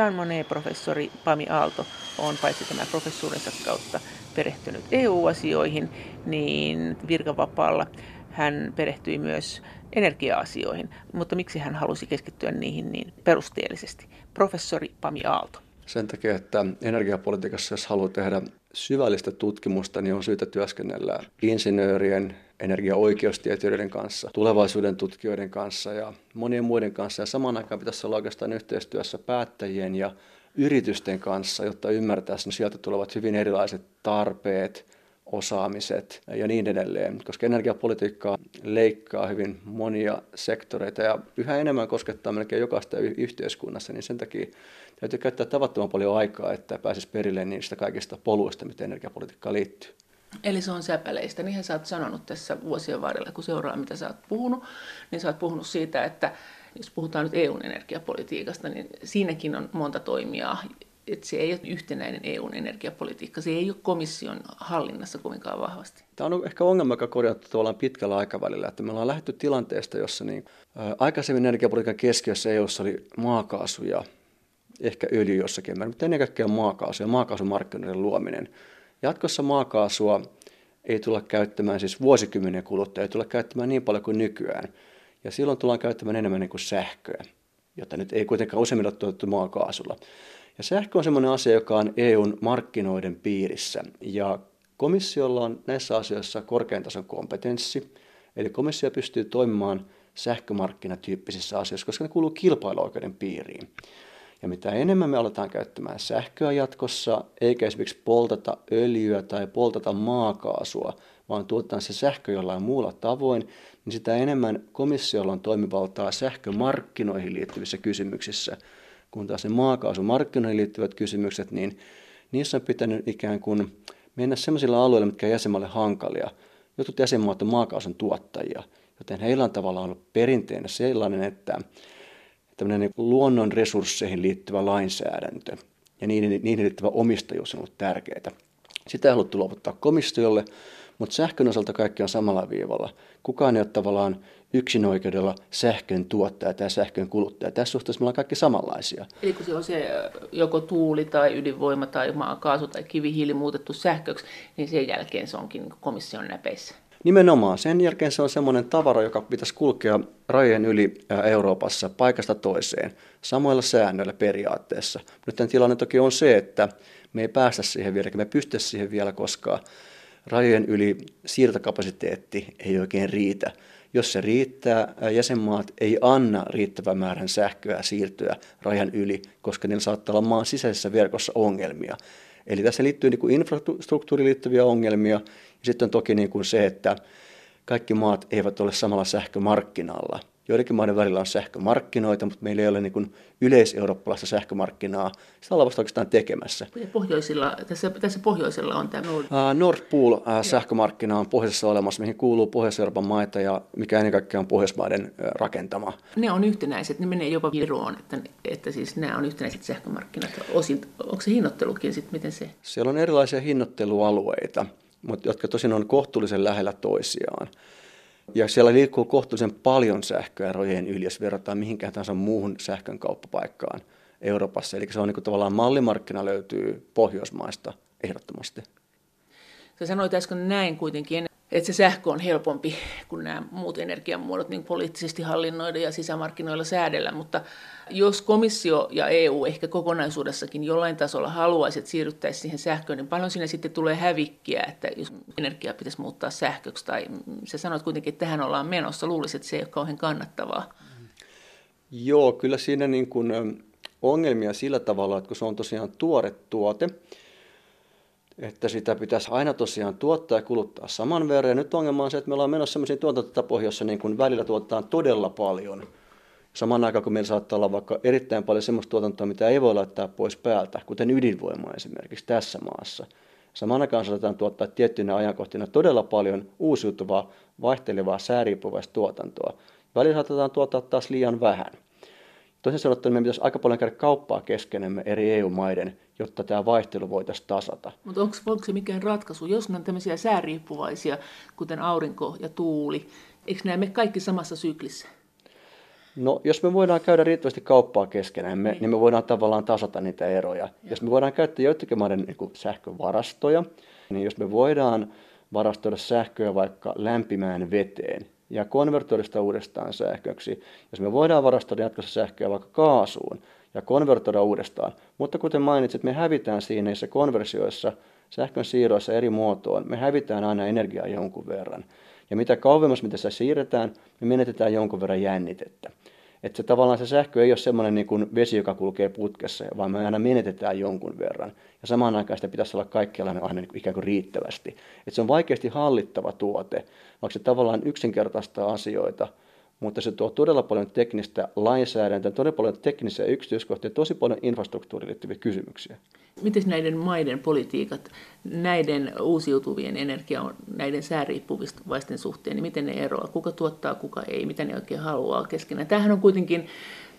Jean Monnet-professori Pami Aalto on paitsi tämän professuurinsa kautta perehtynyt EU-asioihin, niin virkavapaalla hän perehtyi myös energia-asioihin. Mutta miksi hän halusi keskittyä niihin niin perusteellisesti? Professori Pami Aalto. Sen takia, että energiapolitiikassa, jos haluaa tehdä syvällistä tutkimusta, niin on syytä työskennellä insinöörien, energiaoikeustieteilijöiden kanssa, tulevaisuuden tutkijoiden kanssa ja monien muiden kanssa. Ja samaan aikaan pitäisi olla oikeastaan yhteistyössä päättäjien ja yritysten kanssa, jotta ymmärtäisiin, sieltä tulevat hyvin erilaiset tarpeet, osaamiset ja niin edelleen, koska energiapolitiikka leikkaa hyvin monia sektoreita ja yhä enemmän koskettaa melkein jokaista yhteiskunnassa, niin sen takia täytyy käyttää tavattoman paljon aikaa, että pääsisi perille niistä kaikista poluista, mitä energiapolitiikkaan liittyy. Eli se on säpäleistä. Niinhän sä oot sanonut tässä vuosien varrella, kun seuraa mitä sä oot puhunut, niin sä oot puhunut siitä, että jos puhutaan nyt EUn energiapolitiikasta, niin siinäkin on monta toimijaa, että se ei ole yhtenäinen EUn energiapolitiikka. Se ei ole komission hallinnassa kovinkaan vahvasti. Tämä on ehkä ongelma, joka korjattu tavallaan pitkällä aikavälillä. Että me ollaan lähdetty tilanteesta, jossa niin, ää, aikaisemmin energiapolitiikan keskiössä EUssa oli maakaasu ja ehkä öljy jossakin määrin, mutta ennen kaikkea maakaasu ja maakaasumarkkinoiden luominen. Jatkossa maakaasua ei tulla käyttämään, siis vuosikymmenen kuluttua ei tulla käyttämään niin paljon kuin nykyään. Ja silloin tullaan käyttämään enemmän niin kuin sähköä, jota nyt ei kuitenkaan useimmilla ole tuotettu maakaasulla. Ja sähkö on sellainen asia, joka on EUn markkinoiden piirissä. Ja komissiolla on näissä asioissa korkean tason kompetenssi. Eli komissio pystyy toimimaan sähkömarkkinatyyppisissä asioissa, koska ne kuuluu kilpailuoikeuden piiriin. Ja mitä enemmän me aletaan käyttämään sähköä jatkossa, eikä esimerkiksi poltata öljyä tai poltata maakaasua, vaan tuotetaan se sähkö jollain muulla tavoin, niin sitä enemmän komissiolla on toimivaltaa sähkömarkkinoihin liittyvissä kysymyksissä – kun taas ne maakaasumarkkinoihin liittyvät kysymykset, niin niissä on pitänyt ikään kuin mennä sellaisilla alueilla, mitkä on jäsenmaalle hankalia. Jotkut jäsenmaat on maakaasun tuottajia, joten heillä on tavallaan ollut perinteenä sellainen, että tämmöinen niin luonnon resursseihin liittyvä lainsäädäntö ja niihin, niihin liittyvä omistajuus on ollut tärkeää. Sitä ei haluttu luovuttaa komissiolle, mutta sähkön osalta kaikki on samalla viivalla. Kukaan ei ole tavallaan yksin oikeudella sähkön tuottaja tai sähkön kuluttaja. Tässä suhteessa me ollaan kaikki samanlaisia. Eli kun se on se joko tuuli tai ydinvoima tai maakaasu tai kivihiili muutettu sähköksi, niin sen jälkeen se onkin niin komission näpeissä. Nimenomaan. Sen jälkeen se on semmoinen tavara, joka pitäisi kulkea rajojen yli Euroopassa paikasta toiseen samoilla säännöillä periaatteessa. Nyt tämän tilanne toki on se, että me ei päästä siihen vielä, me pystytä siihen vielä, koska rajojen yli siirtokapasiteetti ei oikein riitä. Jos se riittää, jäsenmaat ei anna riittävän määrän sähköä siirtyä rajan yli, koska niillä saattaa olla maan sisäisessä verkossa ongelmia. Eli tässä liittyy niin infrastruktuuriin liittyviä ongelmia. Sitten on toki niin kuin se, että kaikki maat eivät ole samalla sähkömarkkinalla. Joidenkin maiden välillä on sähkömarkkinoita, mutta meillä ei ole niin yleiseurooppalaista sähkömarkkinaa. Sitä ollaan vasta oikeastaan tekemässä. Pohjoisilla, tässä, tässä pohjoisella on tämä Nord, uh, Nord Pool uh, sähkömarkkina on pohjoisessa olemassa, mihin kuuluu Pohjois-Euroopan maita ja mikä ennen kaikkea on Pohjoismaiden rakentama. Ne on yhtenäiset, ne menee jopa Viroon, että, että siis nämä on yhtenäiset sähkömarkkinat. Osin, onko se hinnoittelukin sitten, miten se? Siellä on erilaisia hinnoittelualueita, mutta jotka tosin on kohtuullisen lähellä toisiaan. Ja siellä liikkuu kohtuullisen paljon sähköä rojen yli, jos verrataan mihinkään tahansa muuhun sähkön kauppapaikkaan Euroopassa. Eli se on niin tavallaan mallimarkkina löytyy Pohjoismaista ehdottomasti. Sä sanoit äsken näin kuitenkin, että se sähkö on helpompi kuin nämä muut energiamuodot niin poliittisesti hallinnoida ja sisämarkkinoilla säädellä, mutta jos komissio ja EU ehkä kokonaisuudessakin jollain tasolla haluaisi, että siirryttäisiin siihen sähköön, niin paljon siinä sitten tulee hävikkiä, että jos energiaa pitäisi muuttaa sähköksi, tai sä sanoit kuitenkin, että tähän ollaan menossa, luulisit, että se ei ole kauhean kannattavaa. Joo, kyllä siinä niin kuin ongelmia sillä tavalla, että kun se on tosiaan tuore tuote, että sitä pitäisi aina tosiaan tuottaa ja kuluttaa saman verran. Ja nyt ongelma on se, että me ollaan menossa sellaisiin tuotantotapoihin, joissa niin kuin välillä tuotetaan todella paljon. Samaan aikaan, kun meillä saattaa olla vaikka erittäin paljon sellaista tuotantoa, mitä ei voi laittaa pois päältä, kuten ydinvoima esimerkiksi tässä maassa. Samaan aikaan saatetaan tuottaa tiettyinä ajankohtina todella paljon uusiutuvaa, vaihtelevaa, sääriippuvaista tuotantoa. Välillä saatetaan tuottaa taas liian vähän. Toisin sanottuna meidän pitäisi aika paljon käydä kauppaa keskenemme eri EU-maiden, jotta tämä vaihtelu voitaisiin tasata. Mutta onko, onko se mikään ratkaisu, jos ne on tämmöisiä sääriippuvaisia, kuten aurinko ja tuuli, eikö nämä me kaikki samassa syklissä? No, jos me voidaan käydä riittävästi kauppaa keskenään, me, niin. niin me voidaan tavallaan tasata niitä eroja. Joo. Jos me voidaan käyttää joitakin maiden niin sähkövarastoja, niin jos me voidaan varastoida sähköä vaikka lämpimään veteen ja konvertoida sitä uudestaan sähköksi, jos me voidaan varastoida jatkossa sähköä vaikka kaasuun ja konvertoida uudestaan, mutta kuten mainitsit, me hävitään siinä konversioissa, sähkön siirroissa eri muotoon, me hävitään aina energiaa jonkun verran. Ja mitä kauemmas mitä se siirretään, me menetetään jonkun verran jännitettä. Että se tavallaan se sähkö ei ole semmoinen niin kuin vesi, joka kulkee putkessa, vaan me aina menetetään jonkun verran. Ja samaan aikaan sitä pitäisi olla kaikkialla aina niin kuin ikään kuin riittävästi. Että se on vaikeasti hallittava tuote, vaikka se tavallaan yksinkertaistaa asioita, mutta se tuo todella paljon teknistä lainsäädäntöä, todella paljon teknisiä yksityiskohtia, tosi paljon infrastruktuuriin liittyviä kysymyksiä. Miten näiden maiden politiikat, näiden uusiutuvien energia, näiden sääriippuvaisten suhteen, niin miten ne eroavat? Kuka tuottaa, kuka ei, mitä ne oikein haluaa keskenään? Tämähän on kuitenkin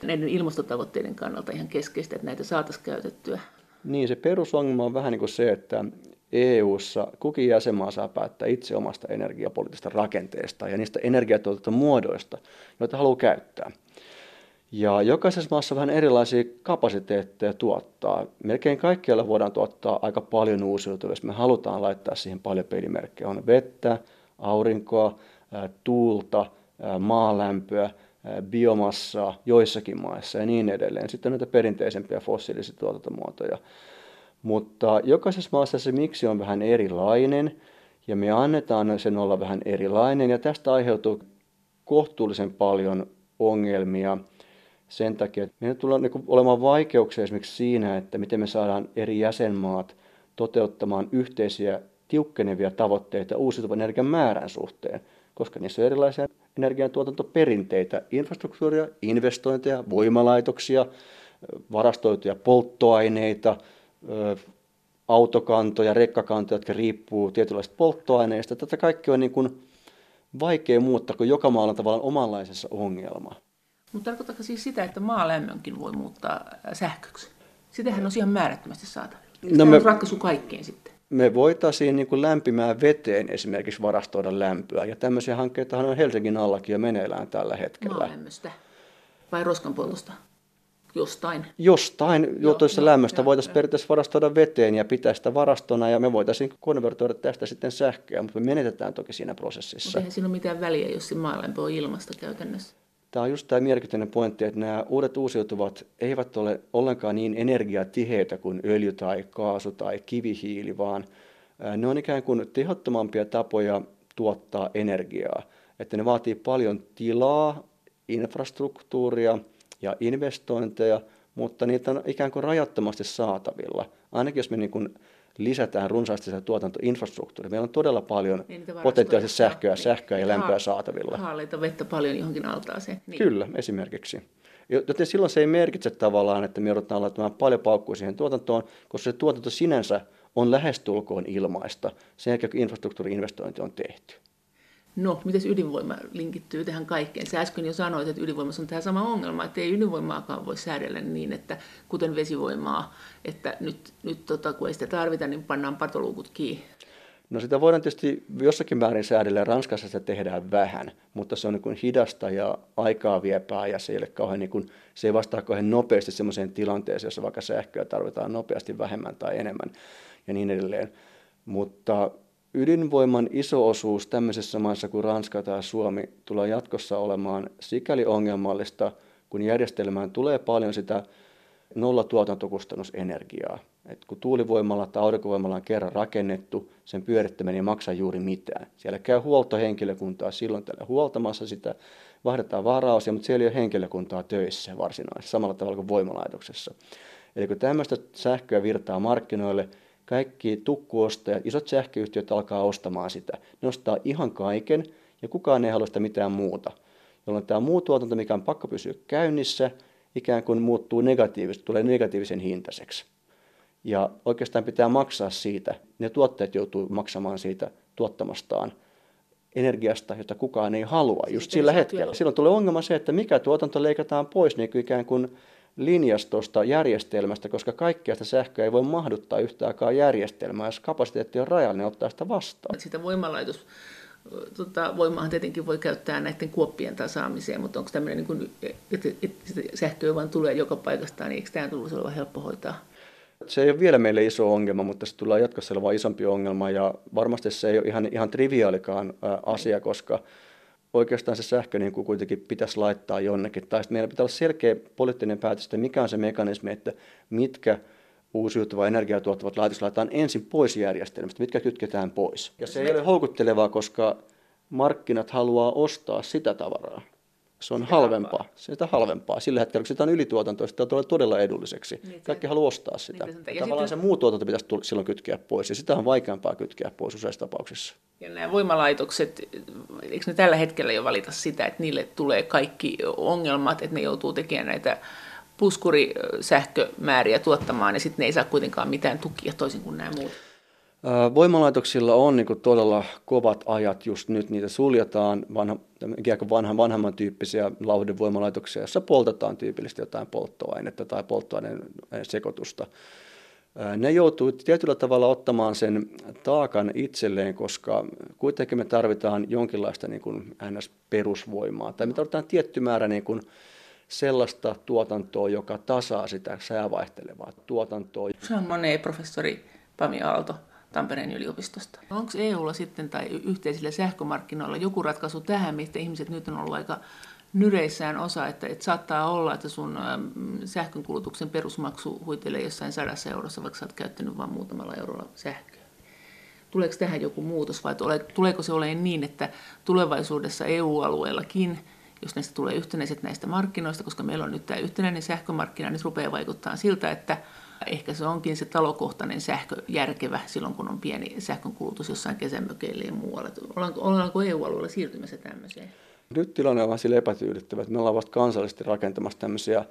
näiden ilmastotavoitteiden kannalta ihan keskeistä, että näitä saataisiin käytettyä. Niin, se perusongelma on vähän niin kuin se, että EU-ssa kukin jäsenmaa saa päättää itse omasta energiapoliittisesta rakenteesta ja niistä energiatuotantomuodoista, joita haluaa käyttää. Ja jokaisessa maassa vähän erilaisia kapasiteetteja tuottaa. Melkein kaikkialla voidaan tuottaa aika paljon uusiutuvia, jos me halutaan laittaa siihen paljon pelimerkkejä. On vettä, aurinkoa, tuulta, maalämpöä, biomassaa joissakin maissa ja niin edelleen. Sitten näitä perinteisempiä fossiilisia tuotantomuotoja. Mutta jokaisessa maassa se miksi on vähän erilainen ja me annetaan sen olla vähän erilainen ja tästä aiheutuu kohtuullisen paljon ongelmia sen takia, että meillä tulee niin olemaan vaikeuksia esimerkiksi siinä, että miten me saadaan eri jäsenmaat toteuttamaan yhteisiä tiukkenevia tavoitteita uusiutuvan energian määrän suhteen, koska niissä on erilaisia energiantuotantoperinteitä, infrastruktuuria, investointeja, voimalaitoksia, varastoituja polttoaineita, autokantoja, rekkakantoja, jotka riippuu tietynlaisista polttoaineista. Tätä kaikki on niin kuin vaikea muuttaa, kun joka maalla on tavallaan omanlaisessa ongelma. Mutta tarkoittaako siis sitä, että maalämmönkin voi muuttaa sähköksi? Sitähän on ihan määrättömästi saatavilla. No me, on ratkaisu kaikkeen sitten? Me voitaisiin niin kuin lämpimään veteen esimerkiksi varastoida lämpöä. Ja tämmöisiä hankkeita on Helsingin allakin jo meneillään tällä hetkellä. Maalämmöstä vai roskanpoltosta? Jostain. Jostain juotuissa lämmöstä voitaisiin periaatteessa varastoida veteen ja pitää sitä varastona ja me voitaisiin konvertoida tästä sitten sähköä, mutta me menetetään toki siinä prosessissa. Mutta eihän siinä ole mitään väliä, jos se maalämpö on ilmasta käytännössä. Tämä on just tämä merkityinen pointti, että nämä uudet uusiutuvat eivät ole ollenkaan niin energiatiheitä kuin öljy tai kaasu tai kivihiili, vaan ne on ikään kuin tehottomampia tapoja tuottaa energiaa. Että ne vaatii paljon tilaa, infrastruktuuria – ja investointeja, mutta niitä on ikään kuin rajattomasti saatavilla. Ainakin jos me niin kuin lisätään runsaasti sitä tuotantoinfrastruktuuria. Meillä on todella paljon niin, potentiaalisesti sähköä, niin, sähköä ja lämpöä saatavilla. Haaleita vettä paljon johonkin altaaseen. Niin. Kyllä, esimerkiksi. Joten silloin se ei merkitse tavallaan, että me joudutaan laittamaan paljon paukkua siihen tuotantoon, koska se tuotanto sinänsä on lähestulkoon ilmaista sen jälkeen, kun infrastruktuuriinvestointi on tehty. No, miten ydinvoima linkittyy tähän kaikkeen? Sä äsken jo sanoit, että ydinvoimassa on tämä sama ongelma, että ei ydinvoimaakaan voi säädellä niin, että kuten vesivoimaa, että nyt, nyt tota, kun ei sitä tarvita, niin pannaan patoluukut kiinni. No sitä voidaan tietysti jossakin määrin säädellä. Ranskassa sitä tehdään vähän, mutta se on niin kuin hidasta ja aikaa viepää ja se ei, ole kauhean niin kuin, se ei vastaa kauhean nopeasti sellaiseen tilanteeseen, jossa vaikka sähköä tarvitaan nopeasti vähemmän tai enemmän ja niin edelleen. Mutta ydinvoiman iso osuus tämmöisessä maassa kuin Ranska tai Suomi tulee jatkossa olemaan sikäli ongelmallista, kun järjestelmään tulee paljon sitä nolla tuotantokustannusenergiaa. Et kun tuulivoimalla tai aurinkovoimalla on kerran rakennettu, sen pyörittäminen ei maksa juuri mitään. Siellä käy huoltohenkilökuntaa silloin tällä huoltamassa sitä, vaihdetaan varausia, mutta siellä ei ole henkilökuntaa töissä varsinaisesti, samalla tavalla kuin voimalaitoksessa. Eli kun tämmöistä sähköä virtaa markkinoille, kaikki tukkuostajat, isot sähköyhtiöt alkaa ostamaan sitä. Ne ostaa ihan kaiken ja kukaan ei halua sitä mitään muuta. Jolloin tämä muu tuotanto, mikä on pakko pysyä käynnissä, ikään kuin muuttuu negatiivisesti, tulee negatiivisen hintaiseksi. Ja oikeastaan pitää maksaa siitä, ne tuotteet joutuu maksamaan siitä tuottamastaan energiasta, jota kukaan ei halua just Sitten sillä hetkellä. Silloin tulee ongelma se, että mikä tuotanto leikataan pois niin kuin ikään kuin linjastosta, järjestelmästä, koska kaikkea sitä sähköä ei voi mahduttaa yhtä aikaa järjestelmää. Jos kapasiteetti on rajallinen, ottaa sitä vastaan. Sitä voimalaitos tota, voimaa tietenkin voi käyttää näiden kuoppien tasaamiseen, mutta onko tämmöinen, niin kuin, että, että sähköä vaan tulee joka paikasta, niin eikö tämä tulisi olevan helppo hoitaa? Se ei ole vielä meille iso ongelma, mutta se tulee jatkossa olemaan isompi ongelma ja varmasti se ei ole ihan, ihan triviaalikaan asia, koska oikeastaan se sähkö niin kuin kuitenkin pitäisi laittaa jonnekin. Tai meillä pitää olla selkeä poliittinen päätös, että mikä on se mekanismi, että mitkä uusiutuva energiaa tuottavat laitokset laitetaan ensin pois järjestelmästä, mitkä kytketään pois. Ja se ei ole houkuttelevaa, koska markkinat haluaa ostaa sitä tavaraa. Se on sitä halvempaa. Halvaa. Sitä halvempaa. Sillä hetkellä, kun sitä on ylituotantoa, sitä tulee todella edulliseksi. Niin, Kaikki haluaa ostaa sitä. Niin, ja tavallaan sitten... se muu tuotanto pitäisi silloin kytkeä pois, ja sitä on vaikeampaa kytkeä pois useissa tapauksissa. Ja nämä voimalaitokset, eikö ne tällä hetkellä jo valita sitä, että niille tulee kaikki ongelmat, että ne joutuu tekemään näitä puskurisähkömääriä tuottamaan, ja sitten ne ei saa kuitenkaan mitään tukia toisin kuin nämä muut. Voimalaitoksilla on niin kuin todella kovat ajat just nyt, niitä suljetaan, vanha, vanhan, vanhemman tyyppisiä lauhdevoimalaitoksia, joissa poltetaan tyypillisesti jotain polttoainetta tai polttoaineen sekoitusta. Ne joutuu tietyllä tavalla ottamaan sen taakan itselleen, koska kuitenkin me tarvitaan jonkinlaista niin kuin NS-perusvoimaa, tai me tarvitaan tietty määrä niin kuin sellaista tuotantoa, joka tasaa sitä säävaihtelevaa tuotantoa. Jean Monnet, professori Pami Aalto Tampereen yliopistosta. Onko EUlla sitten tai yhteisillä sähkömarkkinoilla joku ratkaisu tähän, mistä ihmiset nyt on ollut aika nyreissään osa, että, että saattaa olla, että sun sähkönkulutuksen perusmaksu huitelee jossain sadassa eurossa, vaikka sä oot käyttänyt vain muutamalla eurolla sähköä. Tuleeko tähän joku muutos vai tuleeko se olemaan niin, että tulevaisuudessa EU-alueellakin – jos näistä tulee yhtenäiset näistä markkinoista, koska meillä on nyt tämä yhtenäinen sähkömarkkina, niin rupeaa vaikuttaa siltä, että ehkä se onkin se talokohtainen sähkö järkevä silloin, kun on pieni sähkönkulutus jossain kesämökeillä ja muualla. Ollaanko, ollaanko EU-alueella siirtymässä tämmöiseen? Nyt tilanne on vähän sille epätyydyttävä, että me ollaan vasta kansallisesti rakentamassa tämmöisiä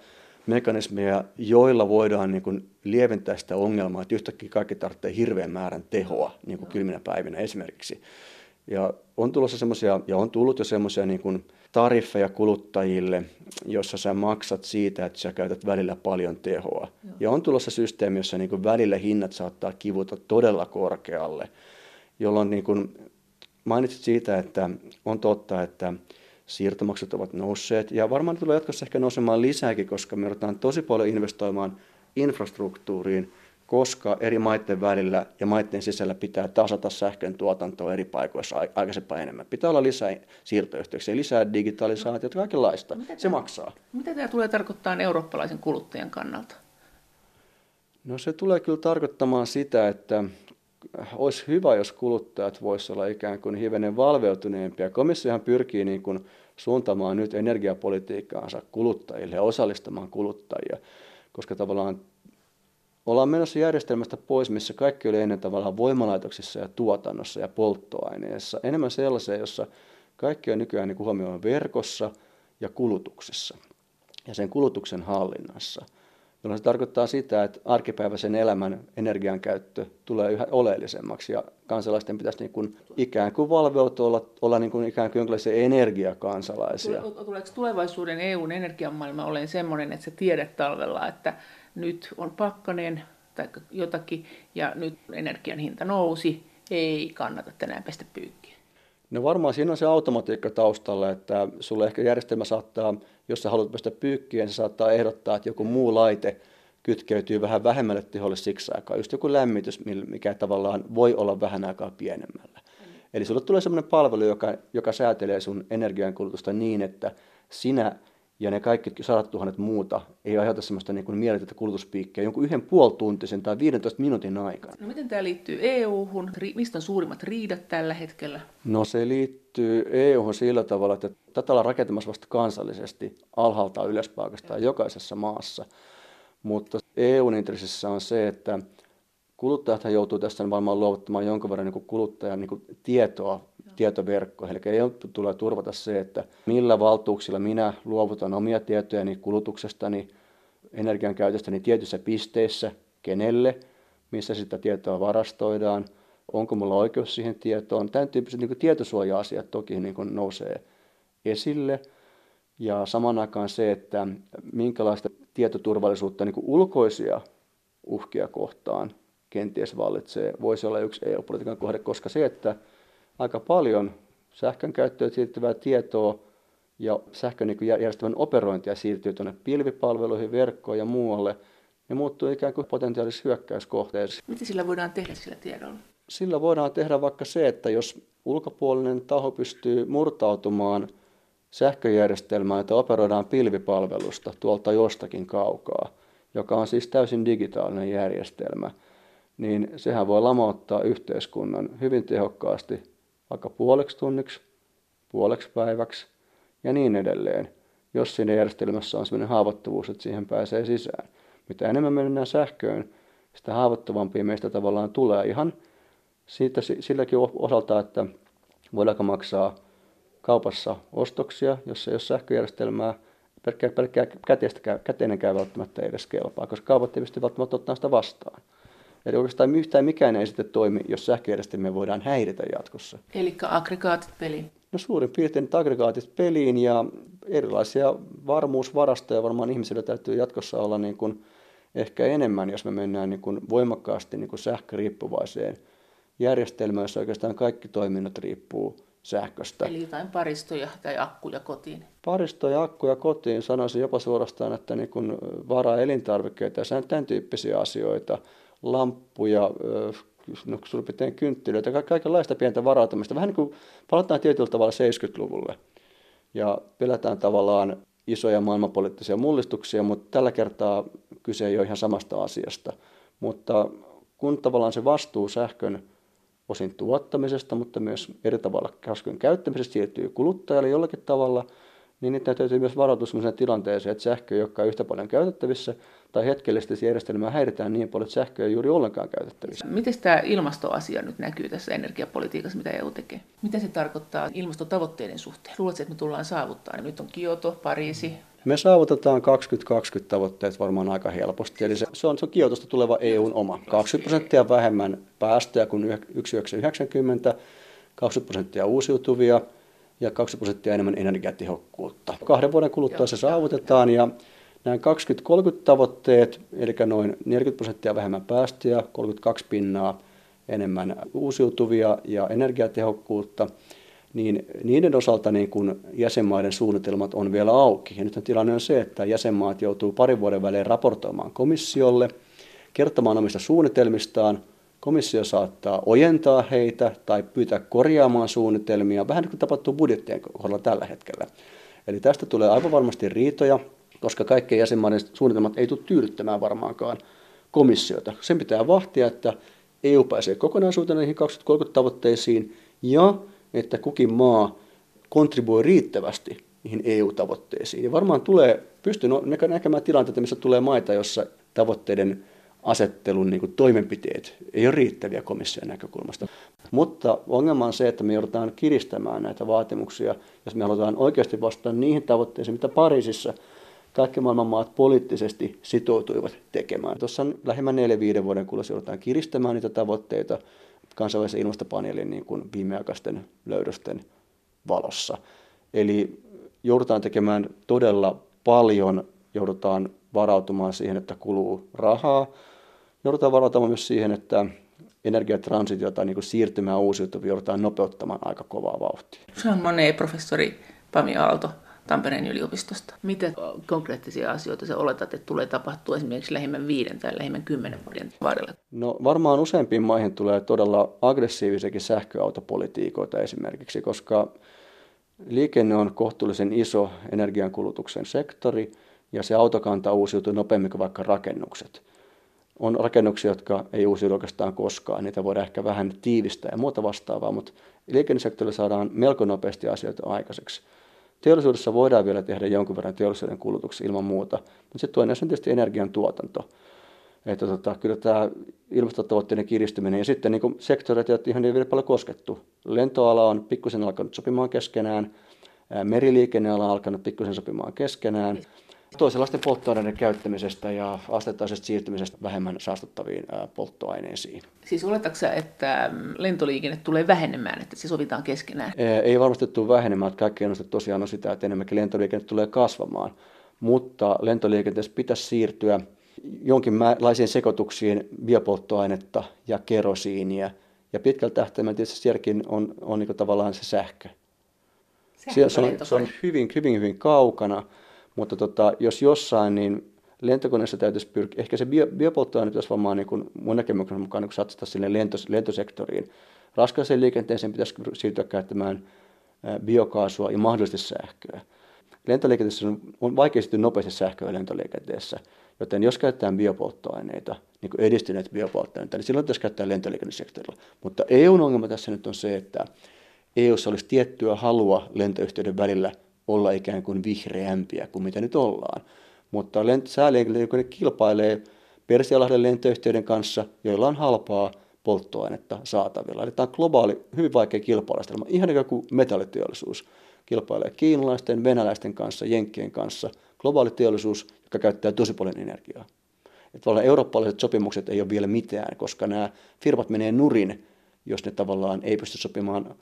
mekanismeja, joilla voidaan niin kuin lieventää sitä ongelmaa, että yhtäkkiä kaikki tarvitsee hirveän määrän tehoa niin kuin kylminä päivinä esimerkiksi. Ja on tulossa semmoisia, ja on tullut jo semmoisia niin kuin tariffeja kuluttajille, jossa sä maksat siitä, että sä käytät välillä paljon tehoa. Joo. Ja on tulossa systeemi, jossa niin kuin välillä hinnat saattaa kivuta todella korkealle, jolloin niin kuin mainitsit siitä, että on totta, että siirtomaksut ovat nousseet ja varmaan tulee jatkossa ehkä nousemaan lisääkin, koska me joudutaan tosi paljon investoimaan infrastruktuuriin, koska eri maiden välillä ja maiden sisällä pitää tasata sähkön tuotantoa eri paikoissa aikaisempaa enemmän. Pitää olla lisää siirtoyhteyksiä, lisää digitalisaatiota, kaikenlaista. Mitä se tämä, maksaa. Mitä tämä tulee tarkoittaa eurooppalaisen kuluttajan kannalta? No se tulee kyllä tarkoittamaan sitä, että olisi hyvä, jos kuluttajat voisivat olla ikään kuin hivenen valveutuneempia. Komissiohan pyrkii niin kuin suuntaamaan nyt energiapolitiikkaansa kuluttajille ja osallistamaan kuluttajia, koska tavallaan ollaan menossa järjestelmästä pois, missä kaikki oli ennen tavallaan voimalaitoksissa ja tuotannossa ja polttoaineessa. Enemmän sellaiseen, jossa kaikki on nykyään niin huomioon verkossa ja kulutuksessa ja sen kulutuksen hallinnassa. Jolloin se tarkoittaa sitä, että arkipäiväisen elämän energiankäyttö tulee yhä oleellisemmaksi ja kansalaisten pitäisi niin kuin ikään kuin valveutua olla, olla niin kuin ikään kuin jonkinlaisia energiakansalaisia. Tuleeko tulevaisuuden EUn energiamaailma olemaan sellainen, että sä tiedät talvella, että nyt on pakkanen tai jotakin ja nyt energian hinta nousi, ei kannata tänään pestä pyykkiä. No varmaan siinä on se automatiikka taustalla, että sulle ehkä järjestelmä saattaa, jos sä haluat pestä pyykkiä, niin se saattaa ehdottaa, että joku muu laite kytkeytyy vähän vähemmälle teholle siksi aikaa. Just joku lämmitys, mikä tavallaan voi olla vähän aikaa pienemmällä. Mm. Eli sulle tulee sellainen palvelu, joka, joka säätelee sun energiankulutusta niin, että sinä ja ne kaikki sadat tuhannet muuta ei aiheuta sellaista niin mieletöntä kulutuspiikkiä jonkun yhden puolituntisen tai 15 minuutin aikana. No miten tämä liittyy EU-hun? Mistä on suurimmat riidat tällä hetkellä? No se liittyy EU-hun sillä tavalla, että tätä ollaan rakentamassa vasta kansallisesti alhaalta ylöspäin jokaisessa maassa. Mutta EUn intressissä on se, että kuluttajat joutuu tässä varmaan luovuttamaan jonkun verran niin kuluttajan niin tietoa tietoverkkoihin. Eli EU tulee turvata se, että millä valtuuksilla minä luovutan omia tietojani kulutuksestani, energian käytöstäni tietyissä pisteissä, kenelle, missä sitä tietoa varastoidaan, onko mulla oikeus siihen tietoon. Tämän tyyppiset niin tietosuoja-asiat toki niin nousee esille. Ja saman aikaan se, että minkälaista tietoturvallisuutta niin ulkoisia uhkia kohtaan kenties vallitsee, voisi olla yksi EU-politiikan kohde, koska se, että aika paljon sähkön käyttöön siirtyvää tietoa ja sähkön niin operointia siirtyy tuonne pilvipalveluihin, verkkoon ja muualle, ne muuttuu ikään kuin potentiaalisiksi hyökkäyskohteeksi. Mitä sillä voidaan tehdä sillä tiedolla? Sillä voidaan tehdä vaikka se, että jos ulkopuolinen taho pystyy murtautumaan sähköjärjestelmään, että operoidaan pilvipalvelusta tuolta jostakin kaukaa, joka on siis täysin digitaalinen järjestelmä, niin sehän voi lamauttaa yhteiskunnan hyvin tehokkaasti vaikka puoleksi tunniksi, puoleksi päiväksi ja niin edelleen, jos siinä järjestelmässä on sellainen haavoittuvuus, että siihen pääsee sisään. Mitä enemmän mennään sähköön, sitä haavoittuvampia meistä tavallaan tulee ihan siitä, silläkin osalta, että voidaanko maksaa kaupassa ostoksia, jos ei ole sähköjärjestelmää, pelkkää, pelkkää käteistä, käteinen käy välttämättä edes kelpaa, koska kaupat ei pysty välttämättä ottaa sitä vastaan. Eli oikeastaan yhtään mikään ei sitten toimi, jos sähköjärjestelmiä voidaan häiritä jatkossa. Eli aggregaatit peliin? No suurin piirtein aggregaatit peliin ja erilaisia varmuusvarastoja varmaan ihmisillä täytyy jatkossa olla niin kuin ehkä enemmän, jos me mennään niin kuin voimakkaasti niin kuin sähköriippuvaiseen järjestelmään, jossa oikeastaan kaikki toiminnot riippuu sähköstä. Eli jotain paristoja tai akkuja kotiin. Paristoja, akkuja kotiin, sanoisin jopa suorastaan, että niin kuin vara-elintarvikkeita ja tämän tyyppisiä asioita, lamppuja, no, suurin piirtein kynttilöitä, kaikenlaista pientä varautumista. Vähän niin kuin palataan tietyllä tavalla 70-luvulle ja pelätään tavallaan isoja maailmanpoliittisia mullistuksia, mutta tällä kertaa kyse ei ole ihan samasta asiasta. Mutta kun tavallaan se vastuu sähkön osin tuottamisesta, mutta myös eri tavalla sähkön käyttämisestä siirtyy kuluttajalle jollakin tavalla, niin niitä täytyy myös varautua sellaiseen tilanteeseen, että sähkö ei olekaan yhtä paljon käytettävissä, tai hetkellisesti järjestelmää häiritään niin paljon, että sähkö ei juuri ollenkaan käytettävissä. Miten tämä ilmastoasia nyt näkyy tässä energiapolitiikassa, mitä EU tekee? Mitä se tarkoittaa ilmastotavoitteiden suhteen? Luuletko, että me tullaan saavuttaa? Nyt on Kioto, Pariisi, me saavutetaan 2020 tavoitteet varmaan aika helposti. Eli se, se, on, se on Kiotosta tuleva EUn oma. 20 prosenttia vähemmän päästöjä kuin 1990, 20 prosenttia uusiutuvia ja 20 prosenttia enemmän energiatehokkuutta. Kahden vuoden kuluttua se saavutetaan ja nämä 2030 tavoitteet, eli noin 40 prosenttia vähemmän päästöjä, 32 pinnaa enemmän uusiutuvia ja energiatehokkuutta – niin niiden osalta niin kun jäsenmaiden suunnitelmat on vielä auki. Ja nyt tilanne on se, että jäsenmaat joutuu parin vuoden välein raportoimaan komissiolle, kertomaan omista suunnitelmistaan. Komissio saattaa ojentaa heitä tai pyytää korjaamaan suunnitelmia, vähän niin kuin tapahtuu budjettien kohdalla tällä hetkellä. Eli tästä tulee aivan varmasti riitoja, koska kaikkien jäsenmaiden suunnitelmat ei tule tyydyttämään varmaankaan komissiota. Sen pitää vahtia, että EU pääsee kokonaisuutena niihin 2030 tavoitteisiin ja että kukin maa kontribuoi riittävästi niihin EU-tavoitteisiin. Ja varmaan tulee, pystyy näkemään tilanteita, missä tulee maita, jossa tavoitteiden asettelun niin kuin toimenpiteet ei ole riittäviä komission näkökulmasta. Mutta ongelma on se, että me joudutaan kiristämään näitä vaatimuksia, jos me halutaan oikeasti vastata niihin tavoitteisiin, mitä Pariisissa kaikki maailman maat poliittisesti sitoutuivat tekemään. Tuossa lähimmän 4-5 vuoden kuluessa joudutaan kiristämään niitä tavoitteita, kansainvälisen ilmastopaneelin niin kuin viimeaikaisten löydösten valossa. Eli joudutaan tekemään todella paljon, joudutaan varautumaan siihen, että kuluu rahaa, joudutaan varautumaan myös siihen, että energiatransitiota, niin kuin siirtymää uusiutuvia, joudutaan nopeuttamaan aika kovaa vauhtia. Jean Monnet, professori Pami Aalto, Tampereen yliopistosta. Mitä konkreettisia asioita se oletat, että tulee tapahtua esimerkiksi lähimmän viiden tai lähimmän kymmenen vuoden varrella? No varmaan useimpiin maihin tulee todella aggressiivisiakin sähköautopolitiikoita esimerkiksi, koska liikenne on kohtuullisen iso energiankulutuksen sektori ja se autokanta uusiutuu nopeammin kuin vaikka rakennukset. On rakennuksia, jotka ei uusiudu oikeastaan koskaan, niitä voidaan ehkä vähän tiivistää ja muuta vastaavaa, mutta liikennesektorilla saadaan melko nopeasti asioita aikaiseksi. Teollisuudessa voidaan vielä tehdä jonkun verran teollisuuden kulutuksia ilman muuta, mutta sitten toinen on tietysti energiantuotanto. Että tota, kyllä tämä ilmastotavoitteiden kiristyminen ja sitten niin sektoreita, joita ihan ei vielä paljon koskettu. Lentoala on pikkusen alkanut sopimaan keskenään, meriliikenneala on alkanut pikkusen sopimaan keskenään toisenlaisten polttoaineiden käyttämisestä ja asteittaisesta siirtymisestä vähemmän saastuttaviin polttoaineisiin. Siis oletatko että lentoliikenne tulee vähenemään, että se sovitaan keskenään? Ei varmasti tule vähenemään, että kaikki ennustet tosiaan on sitä, että enemmänkin lentoliikenne tulee kasvamaan, mutta lentoliikenteessä pitäisi siirtyä jonkinlaisiin sekoituksiin biopolttoainetta ja kerosiinia, ja pitkällä tähtäimellä tietysti sielläkin on, on niin tavallaan se sähkö. Se, se, on, se on hyvin, hyvin, hyvin kaukana, mutta tota, jos jossain, niin lentokoneessa täytyisi pyrkiä, ehkä se bio, biopolttoaine pitäisi varmaan niin kuin mun näkemyksen mukaan niin satsata sinne lentos, lentosektoriin. Raskaaseen liikenteeseen pitäisi siirtyä käyttämään biokaasua ja mahdollisesti sähköä. Lentoliikenteessä on, on vaikea sitten nopeasti sähköä lentoliikenteessä, joten jos käytetään biopolttoaineita, niin kuin edistyneet biopolttoaineita, niin silloin pitäisi käyttää lentoliikennesektorilla. Mutta EUn ongelma tässä nyt on se, että EUssa olisi tiettyä halua lentoyhtiöiden välillä olla ikään kuin vihreämpiä kuin mitä nyt ollaan. Mutta lent- sääliikenne kilpailee Persialahden lentoyhtiöiden kanssa, joilla on halpaa polttoainetta saatavilla. Eli tämä on globaali, hyvin vaikea kilpailustella. Ihan niin kuin metalliteollisuus kilpailee kiinalaisten, venäläisten kanssa, jenkkien kanssa. Globaali teollisuus, joka käyttää tosi paljon energiaa. Että eurooppalaiset sopimukset ei ole vielä mitään, koska nämä firmat menee nurin, jos ne tavallaan ei pysty sopimaan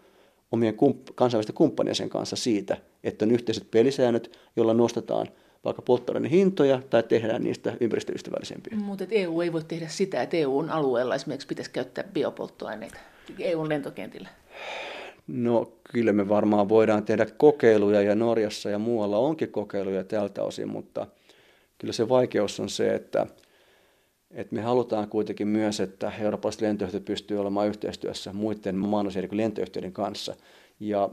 omien kump- kansainvälisten kumppanien kanssa siitä, että on yhteiset pelisäännöt, joilla nostetaan vaikka polttoaineen hintoja tai tehdään niistä ympäristöystävällisempiä. Mutta EU ei voi tehdä sitä, että EUn alueella esimerkiksi pitäisi käyttää biopolttoaineita EUn lentokentillä. No kyllä me varmaan voidaan tehdä kokeiluja ja Norjassa ja muualla onkin kokeiluja tältä osin, mutta kyllä se vaikeus on se, että, että me halutaan kuitenkin myös, että eurooppalaiset lentoyhtiöt pystyy olemaan yhteistyössä muiden maanosaiden lentoyhtiöiden kanssa. Ja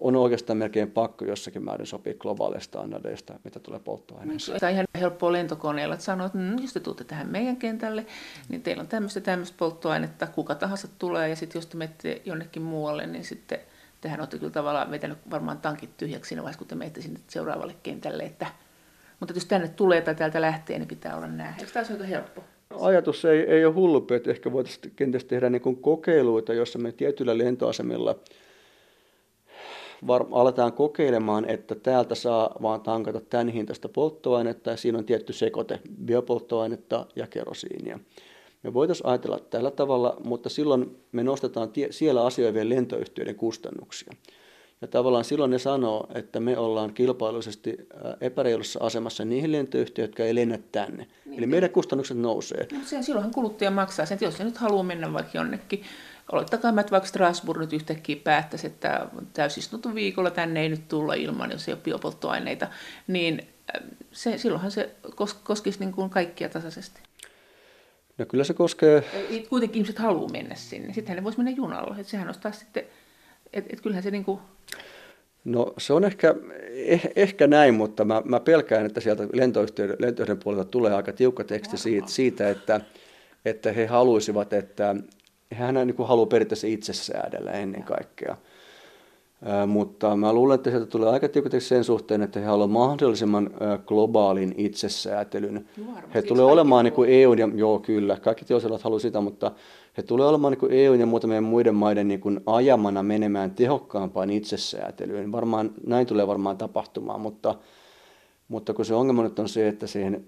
on oikeastaan melkein pakko jossakin määrin sopia globaaleista standardeista, mitä tulee polttoaineeseen. Tämä on ihan helppoa lentokoneella, että sanoo, että mm, jos te tuutte tähän meidän kentälle, niin teillä on tämmöistä tämmöistä polttoainetta, kuka tahansa tulee, ja sitten jos te menette jonnekin muualle, niin sitten tehän olette kyllä tavallaan vetänyt varmaan tankit tyhjäksi siinä vaiheessa, kun te menette sinne seuraavalle kentälle, että mutta jos tänne tulee tai täältä lähtee, niin pitää olla nämä. Eikö tämä ole helppo? Ajatus ei, ei ole hullu, että ehkä voitaisiin kenties tehdä niin kokeiluita, jossa me tietyillä lentoasemilla – var, aletaan kokeilemaan, että täältä saa vaan tankata tämän hintaista polttoainetta ja siinä on tietty sekoite biopolttoainetta ja kerosiinia. Me voitaisiin ajatella tällä tavalla, mutta silloin me nostetaan tie, siellä asioivien lentoyhtiöiden kustannuksia. Ja tavallaan silloin ne sanoo, että me ollaan kilpailullisesti epäreilussa asemassa niihin lentoyhtiöihin, jotka ei lennä tänne. Niin. Eli meidän kustannukset nousee. No, sen, silloinhan kuluttaja maksaa sen, että jos se nyt haluaa mennä vaikka jonnekin olettakaa, että vaikka Strasbourg nyt yhtäkkiä päättäisi, että täysistunto viikolla tänne ei nyt tulla ilman, jos ei ole biopolttoaineita, niin äh, se, silloinhan se kos, koskisi niin kuin kaikkia tasaisesti. No kyllä se koskee... Kuitenkin ihmiset haluaa mennä sinne. Sittenhän ne voisi mennä junalla. Että sehän olisi taas sitten, että et kyllähän se niin kuin... No se on ehkä, eh, ehkä näin, mutta mä, mä pelkään, että sieltä lentoyhtiöiden, lentoyhtiöiden puolelta tulee aika tiukka teksti siitä, siitä että, että he haluaisivat, että hän niin kuin haluaa periaatteessa itse säädellä ennen kaikkea. Mutta mä luulen, että sieltä tulee aika tiukasti sen suhteen, että he haluavat mahdollisimman globaalin itsesäätelyn. he tulee olemaan niin kuin EU, ja joo kyllä, kaikki teollisuudet haluavat sitä, mutta he tulee olemaan niin kuin EU ja muutamien muiden maiden niin kuin ajamana menemään tehokkaampaan itsesäätelyyn. Varmaan, näin tulee varmaan tapahtumaan, mutta, mutta kun se ongelma nyt on se, että siihen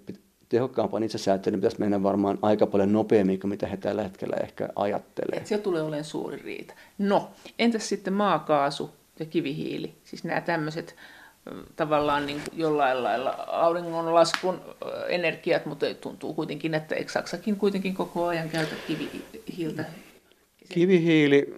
tehokkaampaan itsesäätelyyn pitäisi mennä varmaan aika paljon nopeammin kuin mitä he tällä hetkellä ehkä ajattelee. Et se tulee olemaan suuri riita. No, entäs sitten maakaasu ja kivihiili? Siis nämä tämmöiset tavallaan niin jollain lailla auringonlaskun energiat, mutta tuntuu kuitenkin, että eikö Saksakin kuitenkin koko ajan käytä kivihiiltä? Kivihiili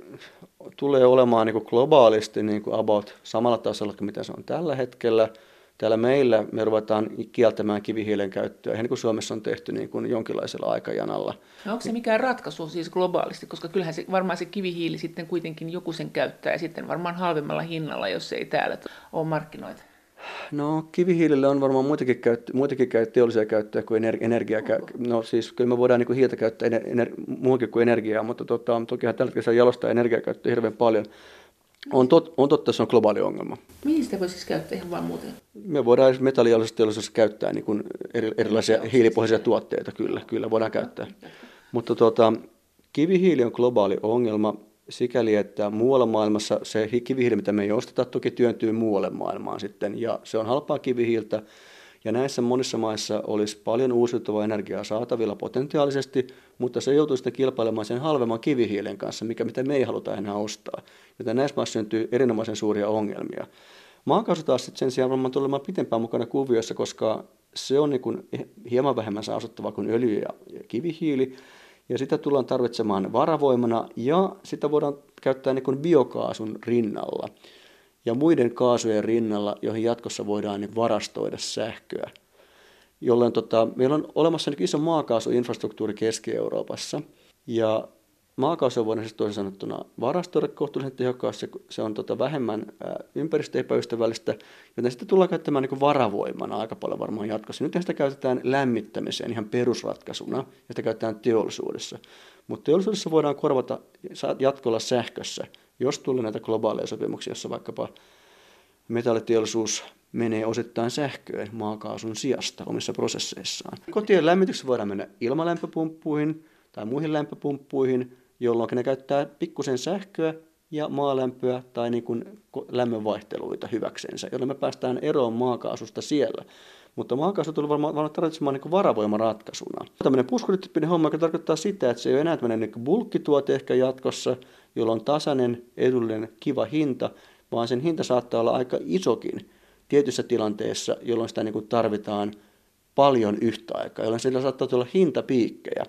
tulee olemaan niin kuin globaalisti niin kuin about samalla tasolla kuin mitä se on tällä hetkellä – täällä meillä me ruvetaan kieltämään kivihiilen käyttöä, ihan niin kuin Suomessa on tehty niin kuin jonkinlaisella aikajanalla. No onko se mikään ratkaisu siis globaalisti, koska kyllähän se, varmaan se kivihiili sitten kuitenkin joku sen käyttää ja sitten varmaan halvemmalla hinnalla, jos ei täällä ole markkinoita. No kivihiilelle on varmaan muitakin, käyttö, muitakin käyttö, teollisia käyttöjä kuin energia. energia no siis kyllä me voidaan niin kuin hiiltä käyttää ener, ener, muukin kuin energiaa, mutta tota, tokihan tällä hetkellä jalostaa energiakäyttöä hirveän paljon. On, tot, on totta, se on globaali ongelma. Mihin sitä voisi siis käyttää ihan vain muuten? Me voidaan metallialusteollisuudessa käyttää niin kuin erilaisia hiilipohjaisia tuotteita, kyllä, kyllä voidaan käyttää. Mutta tota, kivihiili on globaali ongelma sikäli, että muualla maailmassa se kivihiili, mitä me ei osteta, toki työntyy muualle maailmaan sitten, ja se on halpaa kivihiiltä, ja näissä monissa maissa olisi paljon uusiutuvaa energiaa saatavilla potentiaalisesti, mutta se joutuu sitten kilpailemaan sen halvemman kivihiilen kanssa, mikä mitä me ei haluta enää ostaa. Joten näissä maissa syntyy erinomaisen suuria ongelmia. Maakaasu taas sen sijaan varmaan tulemaan pitempään mukana kuvioissa, koska se on niin hieman vähemmän saastuttava kuin öljy ja kivihiili, ja sitä tullaan tarvitsemaan varavoimana, ja sitä voidaan käyttää niin biokaasun rinnalla. Ja muiden kaasujen rinnalla, joihin jatkossa voidaan niin varastoida sähköä. Jolloin tota, meillä on olemassa niin iso maakaasuinfrastruktuuri Keski-Euroopassa, ja maakaasu voidaan siis toisin sanottuna varastoida kohtuullisen tehokkaasti, se on tota vähemmän ympäristöystävällistä, joten sitten tullaan käyttämään niin varavoimana aika paljon varmaan jatkossa. Nyt sitä käytetään lämmittämiseen ihan perusratkaisuna, ja sitä käytetään teollisuudessa. Mutta teollisuudessa voidaan korvata jatkolla sähkössä, jos tulee näitä globaaleja sopimuksia, jossa vaikkapa metalliteollisuus menee osittain sähköön maakaasun sijasta omissa prosesseissaan. Kotien lämmityksessä voidaan mennä ilmalämpöpumppuihin tai muihin lämpöpumppuihin, jolloin ne käyttää pikkusen sähköä ja maalämpöä tai niin kuin lämmönvaihteluita hyväksensä, jolloin me päästään eroon maakaasusta siellä. Mutta maakaasu tulee varmaan, varmaan tarvitsemaan niin varavoimaratkaisuna. Tämmöinen puskurityyppinen homma, joka tarkoittaa sitä, että se ei ole enää tämmöinen niin bulkkituote ehkä jatkossa, jolla on tasainen, edullinen, kiva hinta, vaan sen hinta saattaa olla aika isokin tietyissä tilanteissa, jolloin sitä niin kuin tarvitaan paljon yhtä aikaa, jolloin sillä saattaa tulla hintapiikkejä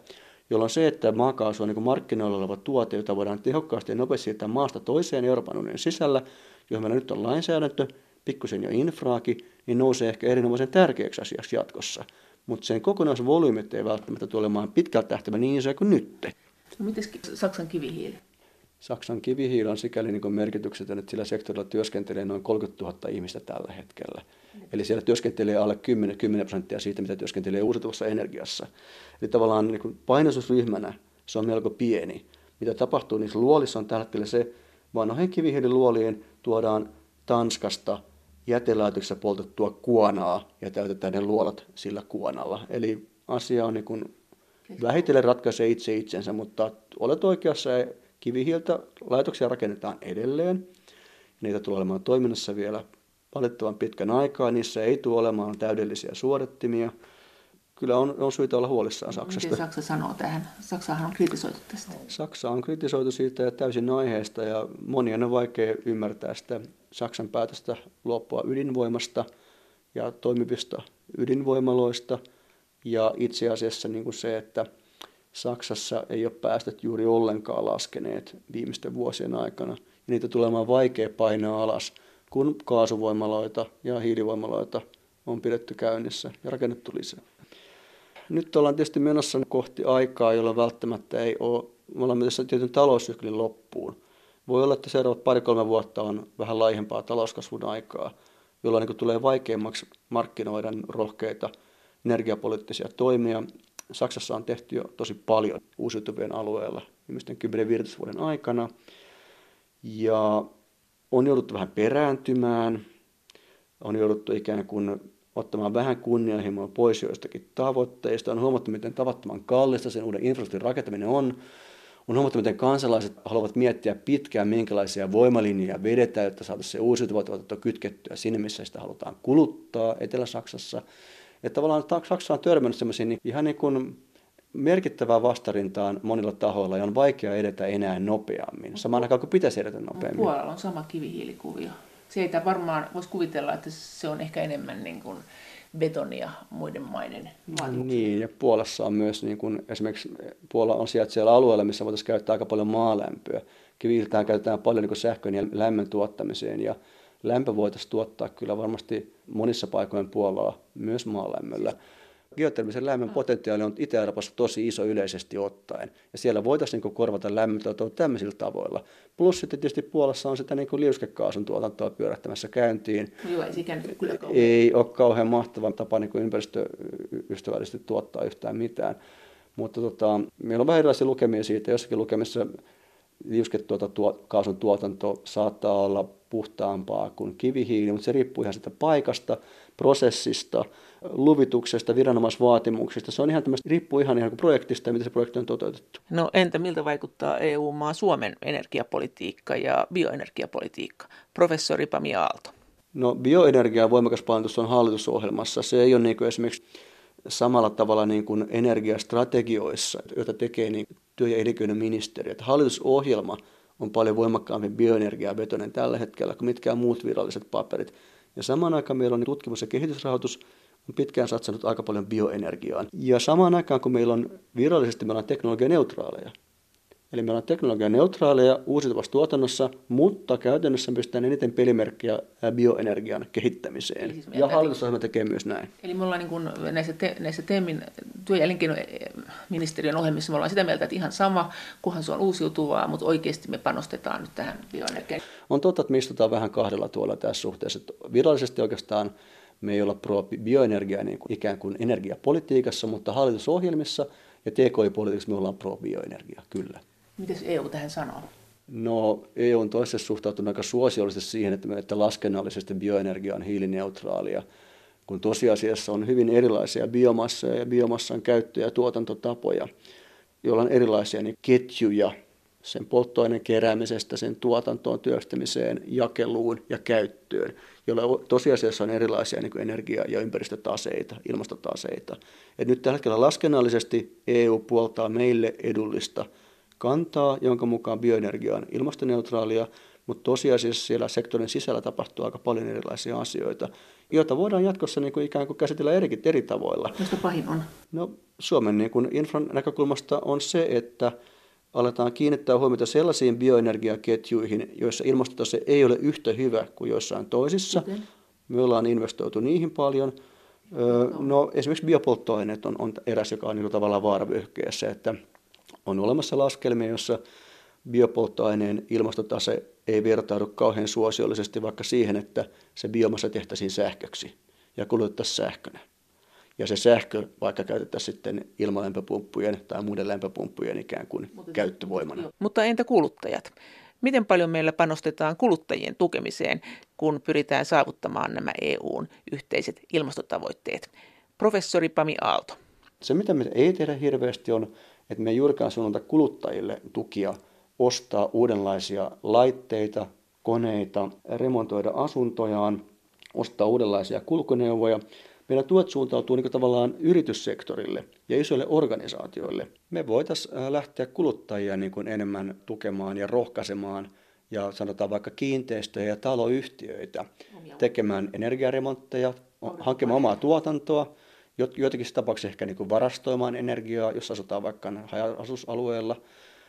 jolloin se, että maakaasu on niin markkinoilla oleva tuote, jota voidaan tehokkaasti ja nopeasti siirtää maasta toiseen Euroopan unionin sisällä, johon meillä nyt on lainsäädäntö, pikkusen jo infraakin, niin nousee ehkä erinomaisen tärkeäksi asiaksi jatkossa. Mutta sen kokonaisvolyymit ei välttämättä tule olemaan pitkältä tähtäimellä niin isoja kuin nyt. No, Saksan kivihiili? Saksan kivihiili on sikäli niin merkityksetön, että sillä sektorilla työskentelee noin 30 000 ihmistä tällä hetkellä. Eli siellä työskentelee alle 10, 10 prosenttia siitä, mitä työskentelee uusiutuvassa energiassa. Eli tavallaan niin painosusryhmänä se on melko pieni. Mitä tapahtuu niissä luolissa on tällä hetkellä se, vanhojen kivihiililuolien tuodaan Tanskasta jätelaitoksessa poltettua kuonaa ja täytetään ne luolat sillä kuonalla. Eli asia on niin kuin vähitellen ratkaisee itse itsensä, mutta olet oikeassa, kivihiiltä laitoksia rakennetaan edelleen. Niitä tulee olemaan toiminnassa vielä valitettavan pitkän aikaa. Niissä ei tule olemaan täydellisiä suodattimia. Kyllä on, on syytä olla huolissaan Saksasta. Miten Saksa sanoo tähän? Saksahan on kritisoitu tästä. Saksa on kritisoitu siitä ja täysin aiheesta ja monien on vaikea ymmärtää sitä Saksan päätöstä luopua ydinvoimasta ja toimivista ydinvoimaloista. Ja itse asiassa niin kuin se, että Saksassa ei ole päästöt juuri ollenkaan laskeneet viimeisten vuosien aikana. Ja niitä tulee olemaan vaikea painaa alas – kun kaasuvoimaloita ja hiilivoimaloita on pidetty käynnissä ja rakennettu lisää. Nyt ollaan tietysti menossa kohti aikaa, jolloin välttämättä ei ole, me ollaan tässä tietyn taloussyklin loppuun. Voi olla, että seuraavat pari-kolme vuotta on vähän laihempaa talouskasvun aikaa, jolloin niin tulee vaikeammaksi markkinoida rohkeita energiapoliittisia toimia. Saksassa on tehty jo tosi paljon uusiutuvien alueella viimeisten 10-15 vuoden aikana. Ja on jouduttu vähän perääntymään, on jouduttu ikään kuin ottamaan vähän kunnianhimoa pois joistakin tavoitteista, on huomattu, miten tavattoman kallista sen uuden infrastruktuurin rakentaminen on, on huomattu, miten kansalaiset haluavat miettiä pitkään, minkälaisia voimalinjoja vedetään, jotta saataisiin se uusiutuva tuotanto kytkettyä sinne, missä sitä halutaan kuluttaa Etelä-Saksassa. Että tavallaan Saksa on törmännyt sellaisiin niin ihan niin kuin merkittävää vastarintaan monilla tahoilla ja on vaikea edetä enää nopeammin, samaan aikaan kuin pitäisi edetä nopeammin. Puolalla on sama kivihiilikuvio. Ei varmaan voisi kuvitella, että se on ehkä enemmän niin kuin betonia muiden maiden vaatimuksia. Niin, ja Puolassa on myös, niin kuin, esimerkiksi Puola on sijaitsee alueella, missä voitaisiin käyttää aika paljon maalämpöä. Kivihiiltään käytetään paljon niin sähkön ja lämmön tuottamiseen, ja lämpö voitaisiin tuottaa kyllä varmasti monissa paikoin Puolaa myös maalämmöllä geotermisen lämmön potentiaali on Itä-Euroopassa tosi iso yleisesti ottaen. Ja siellä voitaisiin niin korvata lämmöntuotantoa tämmöisillä tavoilla. Plus sitten tietysti Puolassa on sitä niin liuskekaasun tuotantoa pyörähtämässä käyntiin. Joo, ei kyllä kauhean. Ei ole kauhean mahtava tapa niin ympäristöystävällisesti tuottaa yhtään mitään. Mutta tota, meillä on vähän erilaisia lukemia siitä. Jossakin lukemissa liuskekaasun tuotanto saattaa olla puhtaampaa kuin kivihiili, mutta se riippuu ihan sitä paikasta, prosessista, luvituksesta, viranomaisvaatimuksista. Se on ihan tämmöistä, riippuu ihan, ihan projektista ja miten se projekti on toteutettu. No entä miltä vaikuttaa EU-maa Suomen energiapolitiikka ja bioenergiapolitiikka? Professori Pami Aalto. No bioenergia voimakas painotus on hallitusohjelmassa. Se ei ole niin kuin esimerkiksi samalla tavalla niin kuin energiastrategioissa, joita tekee niin työ- ja elinkeinoministeriö. Hallitusohjelma on paljon voimakkaammin bioenergiaa vetoinen tällä hetkellä kuin mitkään muut viralliset paperit. Ja samaan aikaan meillä on tutkimus- ja kehitysrahoitus on pitkään satsannut aika paljon bioenergiaan. Ja samaan aikaan, kun meillä on virallisesti meillä on teknologianeutraaleja, Eli meillä on teknologian neutraaleja uusiutuvassa tuotannossa, mutta käytännössä pystytään eniten pelimerkkiä bioenergian kehittämiseen. Siis ja hallitusohjelma tekee myös näin. Eli me ollaan niin kuin näissä, te, näissä TEMin työ- ja elinkeinoministeriön ohjelmissa me ollaan sitä mieltä, että ihan sama, kunhan se on uusiutuvaa, mutta oikeasti me panostetaan nyt tähän bioenergiaan. On totta, että me istutaan vähän kahdella tuolla tässä suhteessa. Virallisesti oikeastaan me ei olla pro bioenergiaa niin kuin ikään kuin energiapolitiikassa, mutta hallitusohjelmissa ja TKI-politiikassa me ollaan pro bioenergiaa, kyllä. Miten EU tähän sanoo? No EU on toisessa suhtautunut aika suosiollisesti siihen, että, että laskennallisesti bioenergia on hiilineutraalia, kun tosiasiassa on hyvin erilaisia biomassoja ja biomassan käyttö- ja tuotantotapoja, joilla on erilaisia niin ketjuja sen polttoaineen keräämisestä, sen tuotantoon, työstämiseen, jakeluun ja käyttöön, joilla tosiasiassa on erilaisia niin energia- ja ympäristötaseita, ilmastotaseita. Et nyt tällä hetkellä laskennallisesti EU puoltaa meille edullista kantaa, jonka mukaan bioenergia on ilmastoneutraalia, mutta tosiasiassa siellä sektorin sisällä tapahtuu aika paljon erilaisia asioita, joita voidaan jatkossa niin kuin ikään kuin käsitellä eri, eri tavoilla. Mistä pahin on? No, Suomen niin kuin infran näkökulmasta on se, että aletaan kiinnittää huomiota sellaisiin bioenergiaketjuihin, joissa ilmastotase ei ole yhtä hyvä kuin joissain toisissa. Miten? Me ollaan investoitu niihin paljon. No, no esimerkiksi biopolttoaineet on, on eräs, joka on niin tavallaan vaaravyöhykkeessä, että on olemassa laskelmia, jossa biopolttoaineen ilmastotase ei vertaudu kauhean suosiollisesti vaikka siihen, että se biomassa tehtäisiin sähköksi ja kulutettaisiin sähkönä. Ja se sähkö vaikka käytettäisiin sitten ilmalämpöpumppujen tai muiden lämpöpumppujen ikään kuin Mutta, käyttövoimana. Mutta entä kuluttajat? Miten paljon meillä panostetaan kuluttajien tukemiseen, kun pyritään saavuttamaan nämä EUn yhteiset ilmastotavoitteet? Professori Pami Aalto. Se, mitä me ei tehdä hirveästi, on, että me ei juurikaan suunnata kuluttajille tukia ostaa uudenlaisia laitteita, koneita, remontoida asuntojaan, ostaa uudenlaisia kulkuneuvoja – meidän tuet suuntautuu niin tavallaan yrityssektorille ja isoille organisaatioille. Me voitaisiin äh, lähteä kuluttajia niin kuin enemmän tukemaan ja rohkaisemaan ja sanotaan vaikka kiinteistöjä ja taloyhtiöitä tekemään energiaremontteja, hankkimaan omaa tuotantoa, joitakin tapauksissa ehkä niin kuin varastoimaan energiaa, jos asutaan vaikka haja-asusalueella,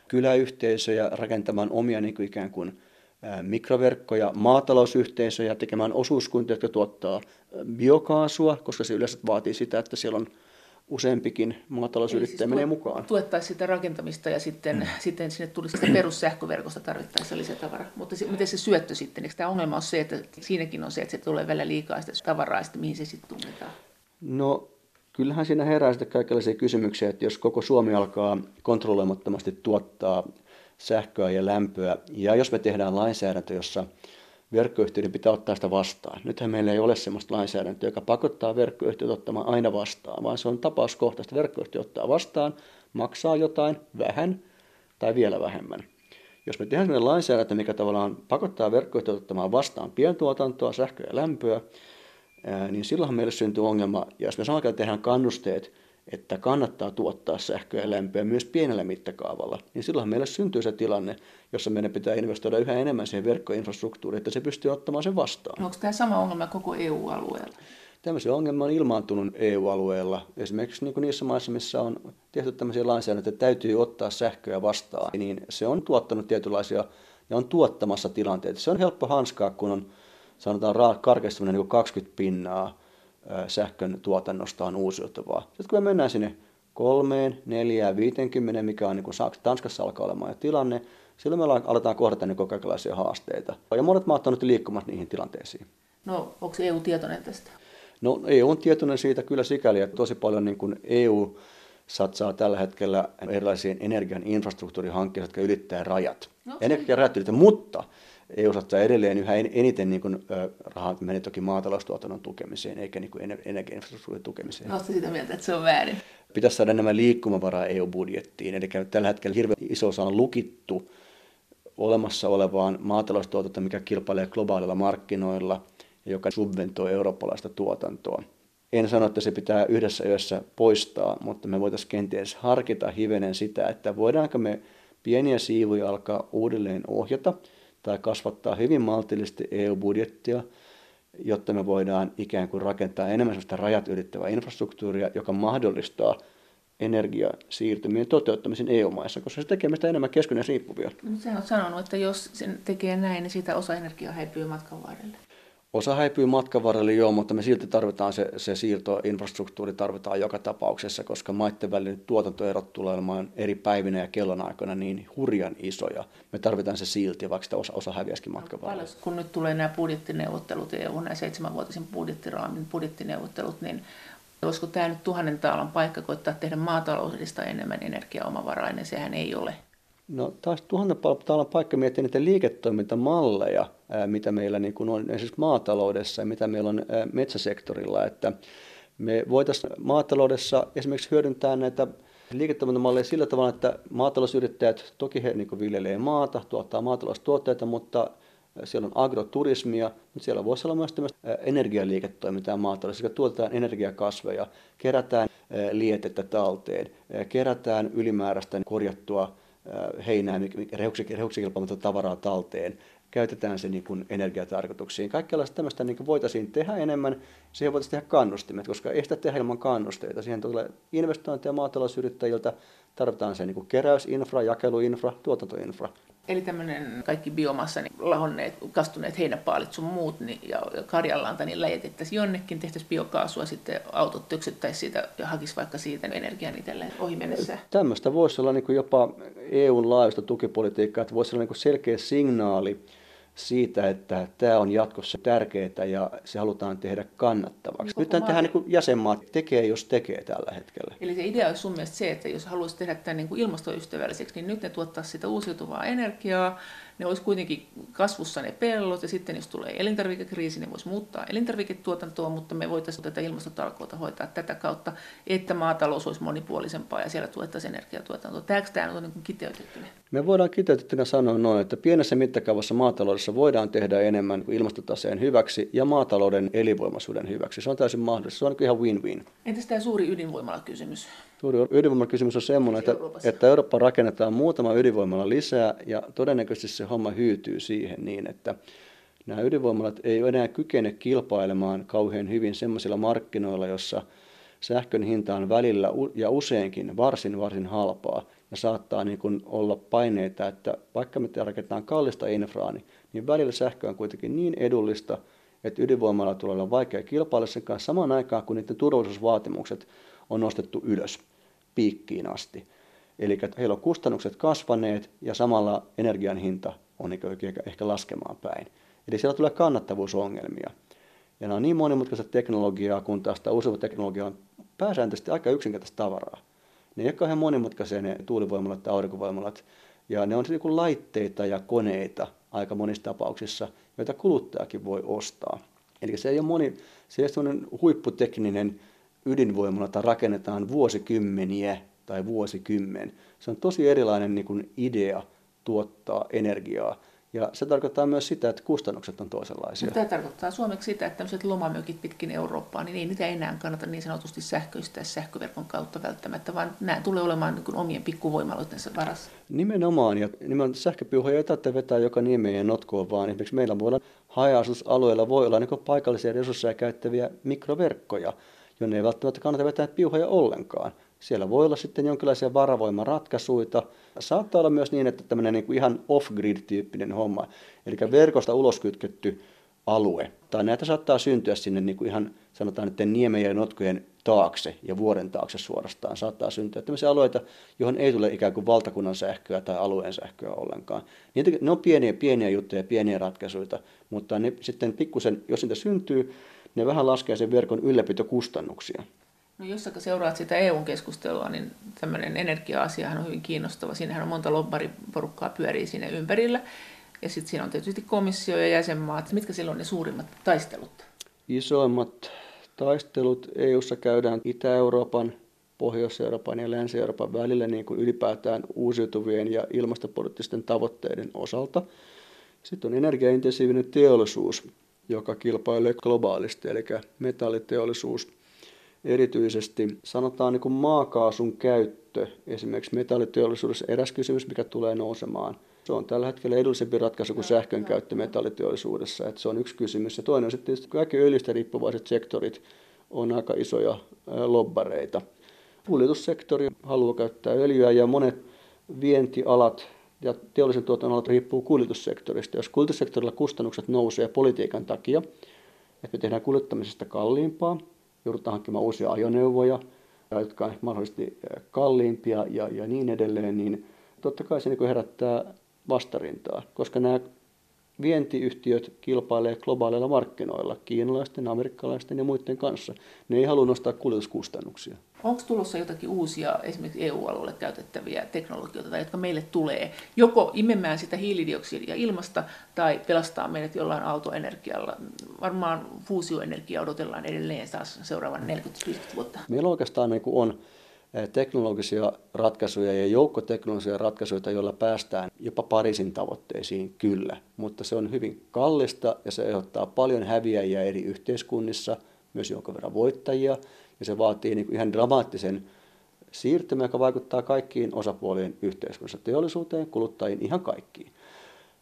kyläyhteisöjä rakentamaan omia niin kuin ikään kuin mikroverkkoja, maatalousyhteisöjä tekemään osuuskuntia, jotka tuottaa biokaasua, koska se yleensä vaatii sitä, että siellä on useampikin maatalousyrittäjä siis menee mukaan. Tuettaisiin sitä rakentamista ja sitten, mm. sitten sinne tulisi sitä perussähköverkosta tarvittaessa lisätavaraa. Mutta se, miten se syöttö sitten? Eikö tämä ongelma on se, että siinäkin on se, että se tulee välillä liikaa sitä tavaraa, että mihin se sitten tunnetaan? No kyllähän siinä herää sitten kaikenlaisia kysymyksiä, että jos koko Suomi alkaa kontrolloimattomasti tuottaa sähköä ja lämpöä. Ja jos me tehdään lainsäädäntö, jossa verkkoyhtiöiden pitää ottaa sitä vastaan. Nythän meillä ei ole sellaista lainsäädäntöä, joka pakottaa verkkoyhtiöt ottamaan aina vastaan, vaan se on tapauskohtaista. Verkkoyhtiö ottaa vastaan, maksaa jotain, vähän tai vielä vähemmän. Jos me tehdään sellainen lainsäädäntö, mikä tavallaan pakottaa verkkoyhtiöt ottamaan vastaan pientuotantoa, sähköä ja lämpöä, niin silloinhan meille syntyy ongelma. Ja jos me samalla tehdään kannusteet että kannattaa tuottaa sähköä ja lämpöä myös pienellä mittakaavalla, niin silloin meille syntyy se tilanne, jossa meidän pitää investoida yhä enemmän siihen verkkoinfrastruktuuriin, että se pystyy ottamaan sen vastaan. Onko tämä sama ongelma koko EU-alueella? Tämmöisiä ongelmia on ilmaantunut EU-alueella. Esimerkiksi niin kuin niissä maissa, missä on tehty tämmöisiä lainsäädäntöjä, että täytyy ottaa sähköä vastaan, niin se on tuottanut tietynlaisia ja on tuottamassa tilanteita. Se on helppo hanskaa, kun on sanotaan karkeasti niin 20 pinnaa sähkön tuotannosta on uusiutuvaa. Sitten kun me mennään sinne kolmeen, neljään, viitenkymmenen, mikä on niin kuin Tanskassa alkaa olemaan jo tilanne, silloin me aletaan kohdata niin kaikenlaisia haasteita. Ja monet maat on nyt liikkumassa niihin tilanteisiin. No, onko EU tietoinen tästä? No, EU on tietoinen siitä kyllä sikäli, että tosi paljon niin kuin EU satsaa tällä hetkellä erilaisiin energian infrastruktuurihankkeisiin, jotka ylittää rajat. No, Energiarajat ylittää, mutta EU satsaa edelleen yhä eniten niin kuin, rahat menee toki maataloustuotannon tukemiseen, eikä niin kuin energiainfrastruktuurin tukemiseen. Oletko sitä mieltä, että se on väärin? Pitäisi saada nämä liikkumavaraa EU-budjettiin. Eli tällä hetkellä hirveän iso osa on lukittu olemassa olevaan maataloustuotantoon, mikä kilpailee globaalilla markkinoilla ja joka subventoi eurooppalaista tuotantoa. En sano, että se pitää yhdessä yössä poistaa, mutta me voitaisiin kenties harkita hivenen sitä, että voidaanko me pieniä siivuja alkaa uudelleen ohjata – tai kasvattaa hyvin maltillisesti EU-budjettia, jotta me voidaan ikään kuin rakentaa enemmän sellaista rajat ylittävää infrastruktuuria, joka mahdollistaa energiasiirtymien toteuttamisen EU-maissa, koska se tekee meistä enemmän keskenään riippuvia. No, sä oot sanonut, että jos sen tekee näin, niin siitä osa energiaa häipyy matkan varrelle. Osa häipyy matkan varrelle jo, mutta me silti tarvitaan se, se siirtoinfrastruktuuri tarvitaan joka tapauksessa, koska maiden välinen tuotantoerot tulee olemaan eri päivinä ja kellonaikoina niin hurjan isoja. Me tarvitaan se silti, vaikka sitä osa, osa häviäisikin matkan varrelle. Paljon, kun nyt tulee nämä budjettineuvottelut, EU, nämä seitsemänvuotisen budjettiraamin budjettineuvottelut, niin olisiko tämä nyt tuhannen taalan paikka koittaa tehdä maataloudesta enemmän energiaomavarainen? Sehän ei ole. No taas tuhannen taalan paikka miettiä niitä liiketoimintamalleja, mitä meillä niin kuin on esimerkiksi maataloudessa ja mitä meillä on metsäsektorilla, että me voitaisiin maataloudessa esimerkiksi hyödyntää näitä liiketoimintamalleja sillä tavalla, että maatalousyrittäjät, toki he niin viljelee maata, tuottaa maataloustuotteita, mutta siellä on agroturismia, mutta siellä voisi olla myös energialiiketoimintaa maataloudessa, jossa tuotetaan energiakasveja, kerätään lietettä talteen, kerätään ylimääräistä korjattua heinää, rehuksikilpaamatta tavaraa talteen, käytetään se niin kuin energiatarkoituksiin. Kaikenlaista tämmöistä niin kuin voitaisiin tehdä enemmän, siihen voitaisiin tehdä kannustimet, koska ei sitä tehdä ilman kannusteita. Siihen tulee investointeja maatalousyrittäjiltä, tarvitaan se niin kuin keräysinfra, jakeluinfra, tuotantoinfra. Eli tämmöinen kaikki biomassa, niin lahonneet, kastuneet heinäpaalit sun muut niin, ja, ja karjanlanta, niin läjetettäisiin jonnekin, tehtäisiin biokaasua, sitten autot töksyttäisiin siitä ja hakisi vaikka siitä energian itselleen ohi mennessä. Tämmöistä voisi olla niin kuin jopa EUn laajuista tukipolitiikkaa, että voisi olla niin kuin selkeä signaali siitä, että tämä on jatkossa tärkeää ja se halutaan tehdä kannattavaksi. Nyt tähän niin jäsenmaat tekee, jos tekee tällä hetkellä. Eli se idea olisi sun mielestä se, että jos haluaisi tehdä tämän niin kuin ilmastoystävälliseksi, niin nyt ne tuottaa sitä uusiutuvaa energiaa, ne olisi kuitenkin kasvussa ne pellot, ja sitten jos tulee elintarvikekriisi, ne voisi muuttaa elintarviketuotantoa, mutta me voitaisiin tätä ilmastotalkoota hoitaa tätä kautta, että maatalous olisi monipuolisempaa ja siellä tuettaisiin energiatuotantoa. Tämäkö tämä on niin kiteytettynä? Me voidaan kiteytettynä sanoa noin, että pienessä mittakaavassa maataloudessa voidaan tehdä enemmän kuin ilmastotaseen hyväksi ja maatalouden elinvoimaisuuden hyväksi. Se on täysin mahdollista. Se on ihan win-win. Entäs tämä suuri ydinvoimala-kysymys? Suuri ydinvoimakysymys on sellainen, että, että Eurooppa rakennetaan muutama ydinvoimala lisää ja todennäköisesti se homma hyytyy siihen niin, että nämä ydinvoimalat ei enää kykene kilpailemaan kauhean hyvin sellaisilla markkinoilla, jossa sähkön hinta on välillä ja useinkin varsin varsin halpaa ja saattaa niin kuin olla paineita, että vaikka me rakennetaan kallista infraa, niin, niin välillä sähkö on kuitenkin niin edullista, että ydinvoimalla tulee olla vaikea kilpailla sen kanssa samaan aikaan, kun niiden turvallisuusvaatimukset on nostettu ylös piikkiin asti. Eli heillä on kustannukset kasvaneet ja samalla energian hinta on ehkä laskemaan päin. Eli siellä tulee kannattavuusongelmia. Ja nämä on niin monimutkaista teknologiaa, kun taas tämä uusiutuva teknologia on pääsääntöisesti aika yksinkertaista tavaraa. Ne ei ole kauhean monimutkaisia ne tuulivoimalat tai aurinkovoimalat. Ja ne on niin laitteita ja koneita aika monissa tapauksissa, joita kuluttajakin voi ostaa. Eli se ei ole, moni, se ei ole huipputekninen ydinvoimalata rakennetaan vuosikymmeniä tai vuosikymmen. Se on tosi erilainen niin kuin idea tuottaa energiaa. Ja se tarkoittaa myös sitä, että kustannukset on toisenlaisia. Tämä tarkoittaa suomeksi sitä, että tämmöiset lomamökit pitkin Eurooppaa, niin ei niitä enää kannata niin sanotusti sähköistää sähköverkon kautta välttämättä, vaan nämä tulee olemaan niin omien pikkuvoimaloitensa varassa. Nimenomaan, ja nimenomaan sähköpiuhoja ei tarvitse vetää joka nimeen ja notkoon, vaan esimerkiksi meillä voi olla haja voi olla niin paikallisia resursseja käyttäviä mikroverkkoja, jonne ei välttämättä kannata vetää piuhoja ollenkaan. Siellä voi olla sitten jonkinlaisia varavoimaratkaisuja. Saattaa olla myös niin, että tämmöinen niin kuin ihan off-grid-tyyppinen homma, eli verkosta uloskytketty alue. Tai näitä saattaa syntyä sinne niin kuin ihan sanotaan, että niemen ja notkojen taakse ja vuoren taakse suorastaan saattaa syntyä tämmöisiä alueita, johon ei tule ikään kuin valtakunnan sähköä tai alueen sähköä ollenkaan. Niitä, ne on pieniä, pieniä juttuja, pieniä ratkaisuja, mutta ne sitten pikkusen, jos niitä syntyy, ne vähän laskee sen verkon ylläpitokustannuksia. No jos seuraat sitä EU-keskustelua, niin tämmöinen energia-asiahan on hyvin kiinnostava. Siinähän on monta lobbariporukkaa pyörii siinä ympärillä. Ja sitten siinä on tietysti komissio ja jäsenmaat. Mitkä silloin ne suurimmat taistelut? Isoimmat taistelut EU:ssa käydään Itä-Euroopan, Pohjois-Euroopan ja Länsi-Euroopan välillä niin kuin ylipäätään uusiutuvien ja ilmastopoliittisten tavoitteiden osalta. Sitten on energiaintensiivinen teollisuus, joka kilpailee globaalisti, eli metalliteollisuus. Erityisesti sanotaan niin kuin maakaasun käyttö, esimerkiksi metalliteollisuudessa eräs kysymys, mikä tulee nousemaan. Se on tällä hetkellä edullisempi ratkaisu kuin sähkön käyttö metalliteollisuudessa, että se on yksi kysymys. Ja toinen on sitten, että kaikki öljystä riippuvaiset sektorit on aika isoja lobbareita. Kuljetussektori haluaa käyttää öljyä ja monet vientialat ja teollisen tuotannon alat riippuu kuljetussektorista. Jos kuljetussektorilla kustannukset nousee politiikan takia, että me tehdään kuljettamisesta kalliimpaa, joudutaan hankkimaan uusia ajoneuvoja, jotka on mahdollisesti kalliimpia ja, ja niin edelleen, niin totta kai se niin herättää vastarintaa, koska nämä vientiyhtiöt kilpailee globaaleilla markkinoilla, kiinalaisten, amerikkalaisten ja muiden kanssa. Ne ei halua nostaa kuljetuskustannuksia. Onko tulossa jotakin uusia esimerkiksi EU-alueelle käytettäviä teknologioita, jotka meille tulee joko imemään sitä hiilidioksidia ilmasta tai pelastaa meidät jollain autoenergialla? Varmaan fuusioenergia odotellaan edelleen taas seuraavan 40-50 vuotta. Meillä oikeastaan niin on teknologisia ratkaisuja ja joukkoteknologisia ratkaisuja, joilla päästään jopa Pariisin tavoitteisiin, kyllä. Mutta se on hyvin kallista ja se aiheuttaa paljon häviäjiä eri yhteiskunnissa, myös jonkun verran voittajia. Ja se vaatii niin ihan dramaattisen siirtymän, joka vaikuttaa kaikkiin osapuolien yhteiskunnassa, teollisuuteen, kuluttajiin, ihan kaikkiin.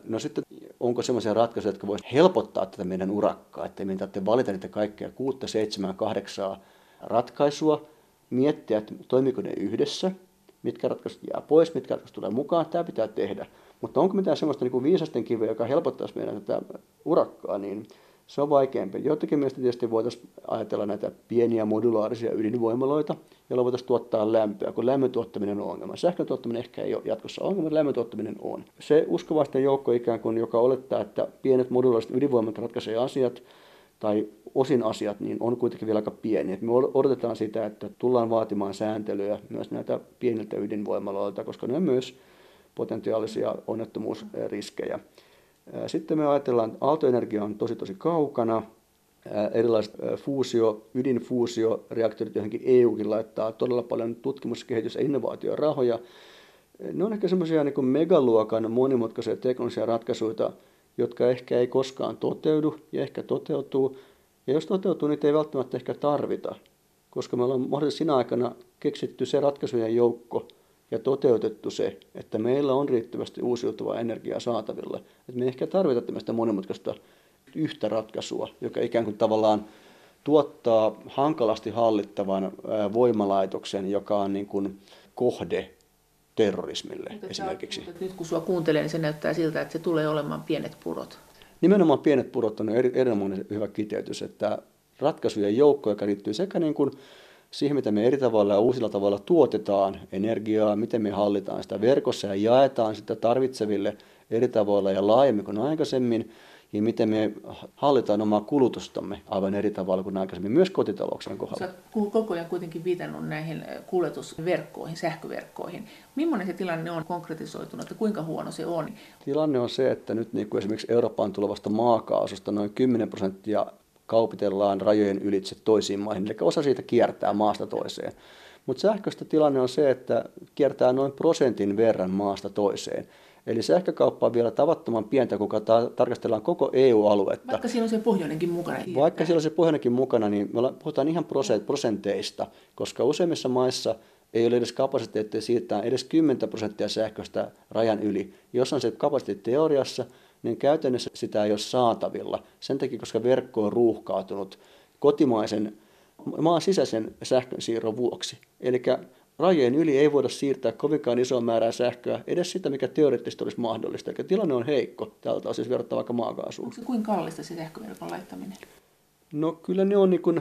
No sitten onko sellaisia ratkaisuja, jotka voisivat helpottaa tätä meidän urakkaa, että meidän tarvitse valita niitä kaikkea kuutta, seitsemän, kahdeksaa ratkaisua, miettiä, että toimiko ne yhdessä, mitkä ratkaisut jää pois, mitkä ratkaisut tulee mukaan, tämä pitää tehdä. Mutta onko mitään sellaista niin kuin viisasten kiveä, joka helpottaisi meidän tätä urakkaa, niin se on vaikeampi. Joitakin mielestä tietysti voitaisiin ajatella näitä pieniä modulaarisia ydinvoimaloita, joilla voitaisiin tuottaa lämpöä, kun lämmön tuottaminen on ongelma. Sähkön tuottaminen ehkä ei ole jatkossa ongelma, mutta lämmön tuottaminen on. Se uskovaisten joukko ikään kuin, joka olettaa, että pienet modulaariset ydinvoimat ratkaisee asiat, tai osin asiat, niin on kuitenkin vielä aika pieni. me odotetaan sitä, että tullaan vaatimaan sääntelyä myös näitä pieniltä ydinvoimaloilta, koska ne on myös potentiaalisia onnettomuusriskejä. Sitten me ajatellaan, että aaltoenergia on tosi tosi kaukana. Erilaiset fuusio, ydinfuusioreaktorit, joihinkin EUkin laittaa todella paljon tutkimus-, kehitys- ja innovaatiorahoja. Ne on ehkä semmoisia niin megaluokan monimutkaisia teknologisia ratkaisuja, jotka ehkä ei koskaan toteudu ja ehkä toteutuu. Ja jos toteutuu, niitä ei välttämättä ehkä tarvita, koska me ollaan mahdollisesti siinä aikana keksitty se ratkaisujen joukko ja toteutettu se, että meillä on riittävästi uusiutuvaa energiaa saatavilla. Että me ehkä tarvita tämmöistä monimutkaista yhtä ratkaisua, joka ikään kuin tavallaan tuottaa hankalasti hallittavan voimalaitoksen, joka on niin kuin kohde terrorismille mutta esimerkiksi. Mutta nyt kun sinua kuuntelee, niin se näyttää siltä, että se tulee olemaan pienet purot. Nimenomaan pienet purot on eri, erinomainen hyvä kiteytys, että ratkaisujen joukko, joka liittyy sekä niin kuin siihen, mitä me eri tavalla ja uusilla tavalla tuotetaan energiaa, miten me hallitaan sitä verkossa ja jaetaan sitä tarvitseville eri tavoilla ja laajemmin kuin aikaisemmin, ja miten me hallitaan omaa kulutustamme aivan eri tavalla kuin aikaisemmin, myös kotitalouksien kohdalla. Olet koko ajan kuitenkin viitannut näihin kuljetusverkkoihin, sähköverkkoihin. Millainen se tilanne on konkretisoitunut, että kuinka huono se on? Tilanne on se, että nyt niin kuin esimerkiksi Eurooppaan tulevasta maakaasusta noin 10 prosenttia kaupitellaan rajojen ylitse toisiin maihin, eli osa siitä kiertää maasta toiseen. Mutta sähköstä tilanne on se, että kiertää noin prosentin verran maasta toiseen. Eli sähkökauppa on vielä tavattoman pientä, kun tarkastellaan koko EU-aluetta. Vaikka siellä on se pohjoinenkin mukana. Vaikka siellä on se pohjoinenkin mukana, niin me puhutaan ihan prosenteista, koska useimmissa maissa ei ole edes kapasiteettia siirtää edes 10 prosenttia sähköstä rajan yli. Jos on se kapasiteetti teoriassa, niin käytännössä sitä ei ole saatavilla. Sen takia, koska verkko on ruuhkautunut kotimaisen maan sisäisen sähkön siirron vuoksi. Eli rajojen yli ei voida siirtää kovinkaan isoa määrää sähköä, edes sitä, mikä teoreettisesti olisi mahdollista. Eli tilanne on heikko tältä osin verrattuna vaikka maakaasuun. Onko se kuinka kallista se sähköverkon laittaminen? No kyllä ne on, niin kuin,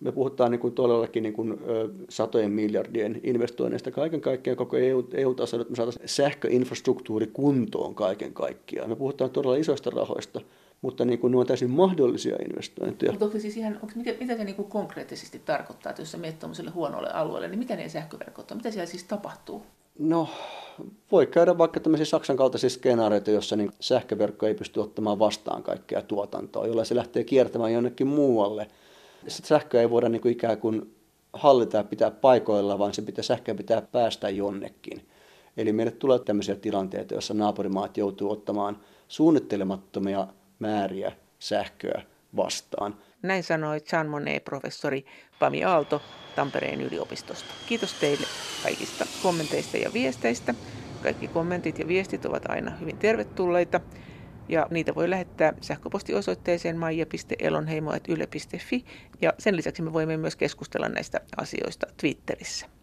me puhutaan niin kuin todellakin niin kuin, ö, satojen miljardien investoinneista kaiken kaikkiaan koko EU, EU-tasolla, että me saataisiin sähköinfrastruktuuri kuntoon kaiken kaikkiaan. Me puhutaan todella isoista rahoista mutta niin kuin ne on täysin mahdollisia investointeja. Mutta onko siis ihan, onko, mitä, mitä se niin kuin konkreettisesti tarkoittaa, että jos sä menet tuollaiselle huonolle alueelle, niin mitä ne sähköverkot on? Mitä siellä siis tapahtuu? No, voi käydä vaikka tämmöisiä Saksan kaltaisia skenaarioita, jossa niin sähköverkko ei pysty ottamaan vastaan kaikkea tuotantoa, jolla se lähtee kiertämään jonnekin muualle. Sitten sähköä ei voida niin kuin ikään kuin hallita ja pitää paikoilla, vaan se pitää, sähköä pitää päästä jonnekin. Eli meille tulee tämmöisiä tilanteita, joissa naapurimaat joutuu ottamaan suunnittelemattomia määriä sähköä vastaan. Näin sanoi Jean Monnet-professori Pami Aalto Tampereen yliopistosta. Kiitos teille kaikista kommenteista ja viesteistä. Kaikki kommentit ja viestit ovat aina hyvin tervetulleita ja niitä voi lähettää sähköpostiosoitteeseen maija.elonheimo.yle.fi ja sen lisäksi me voimme myös keskustella näistä asioista Twitterissä.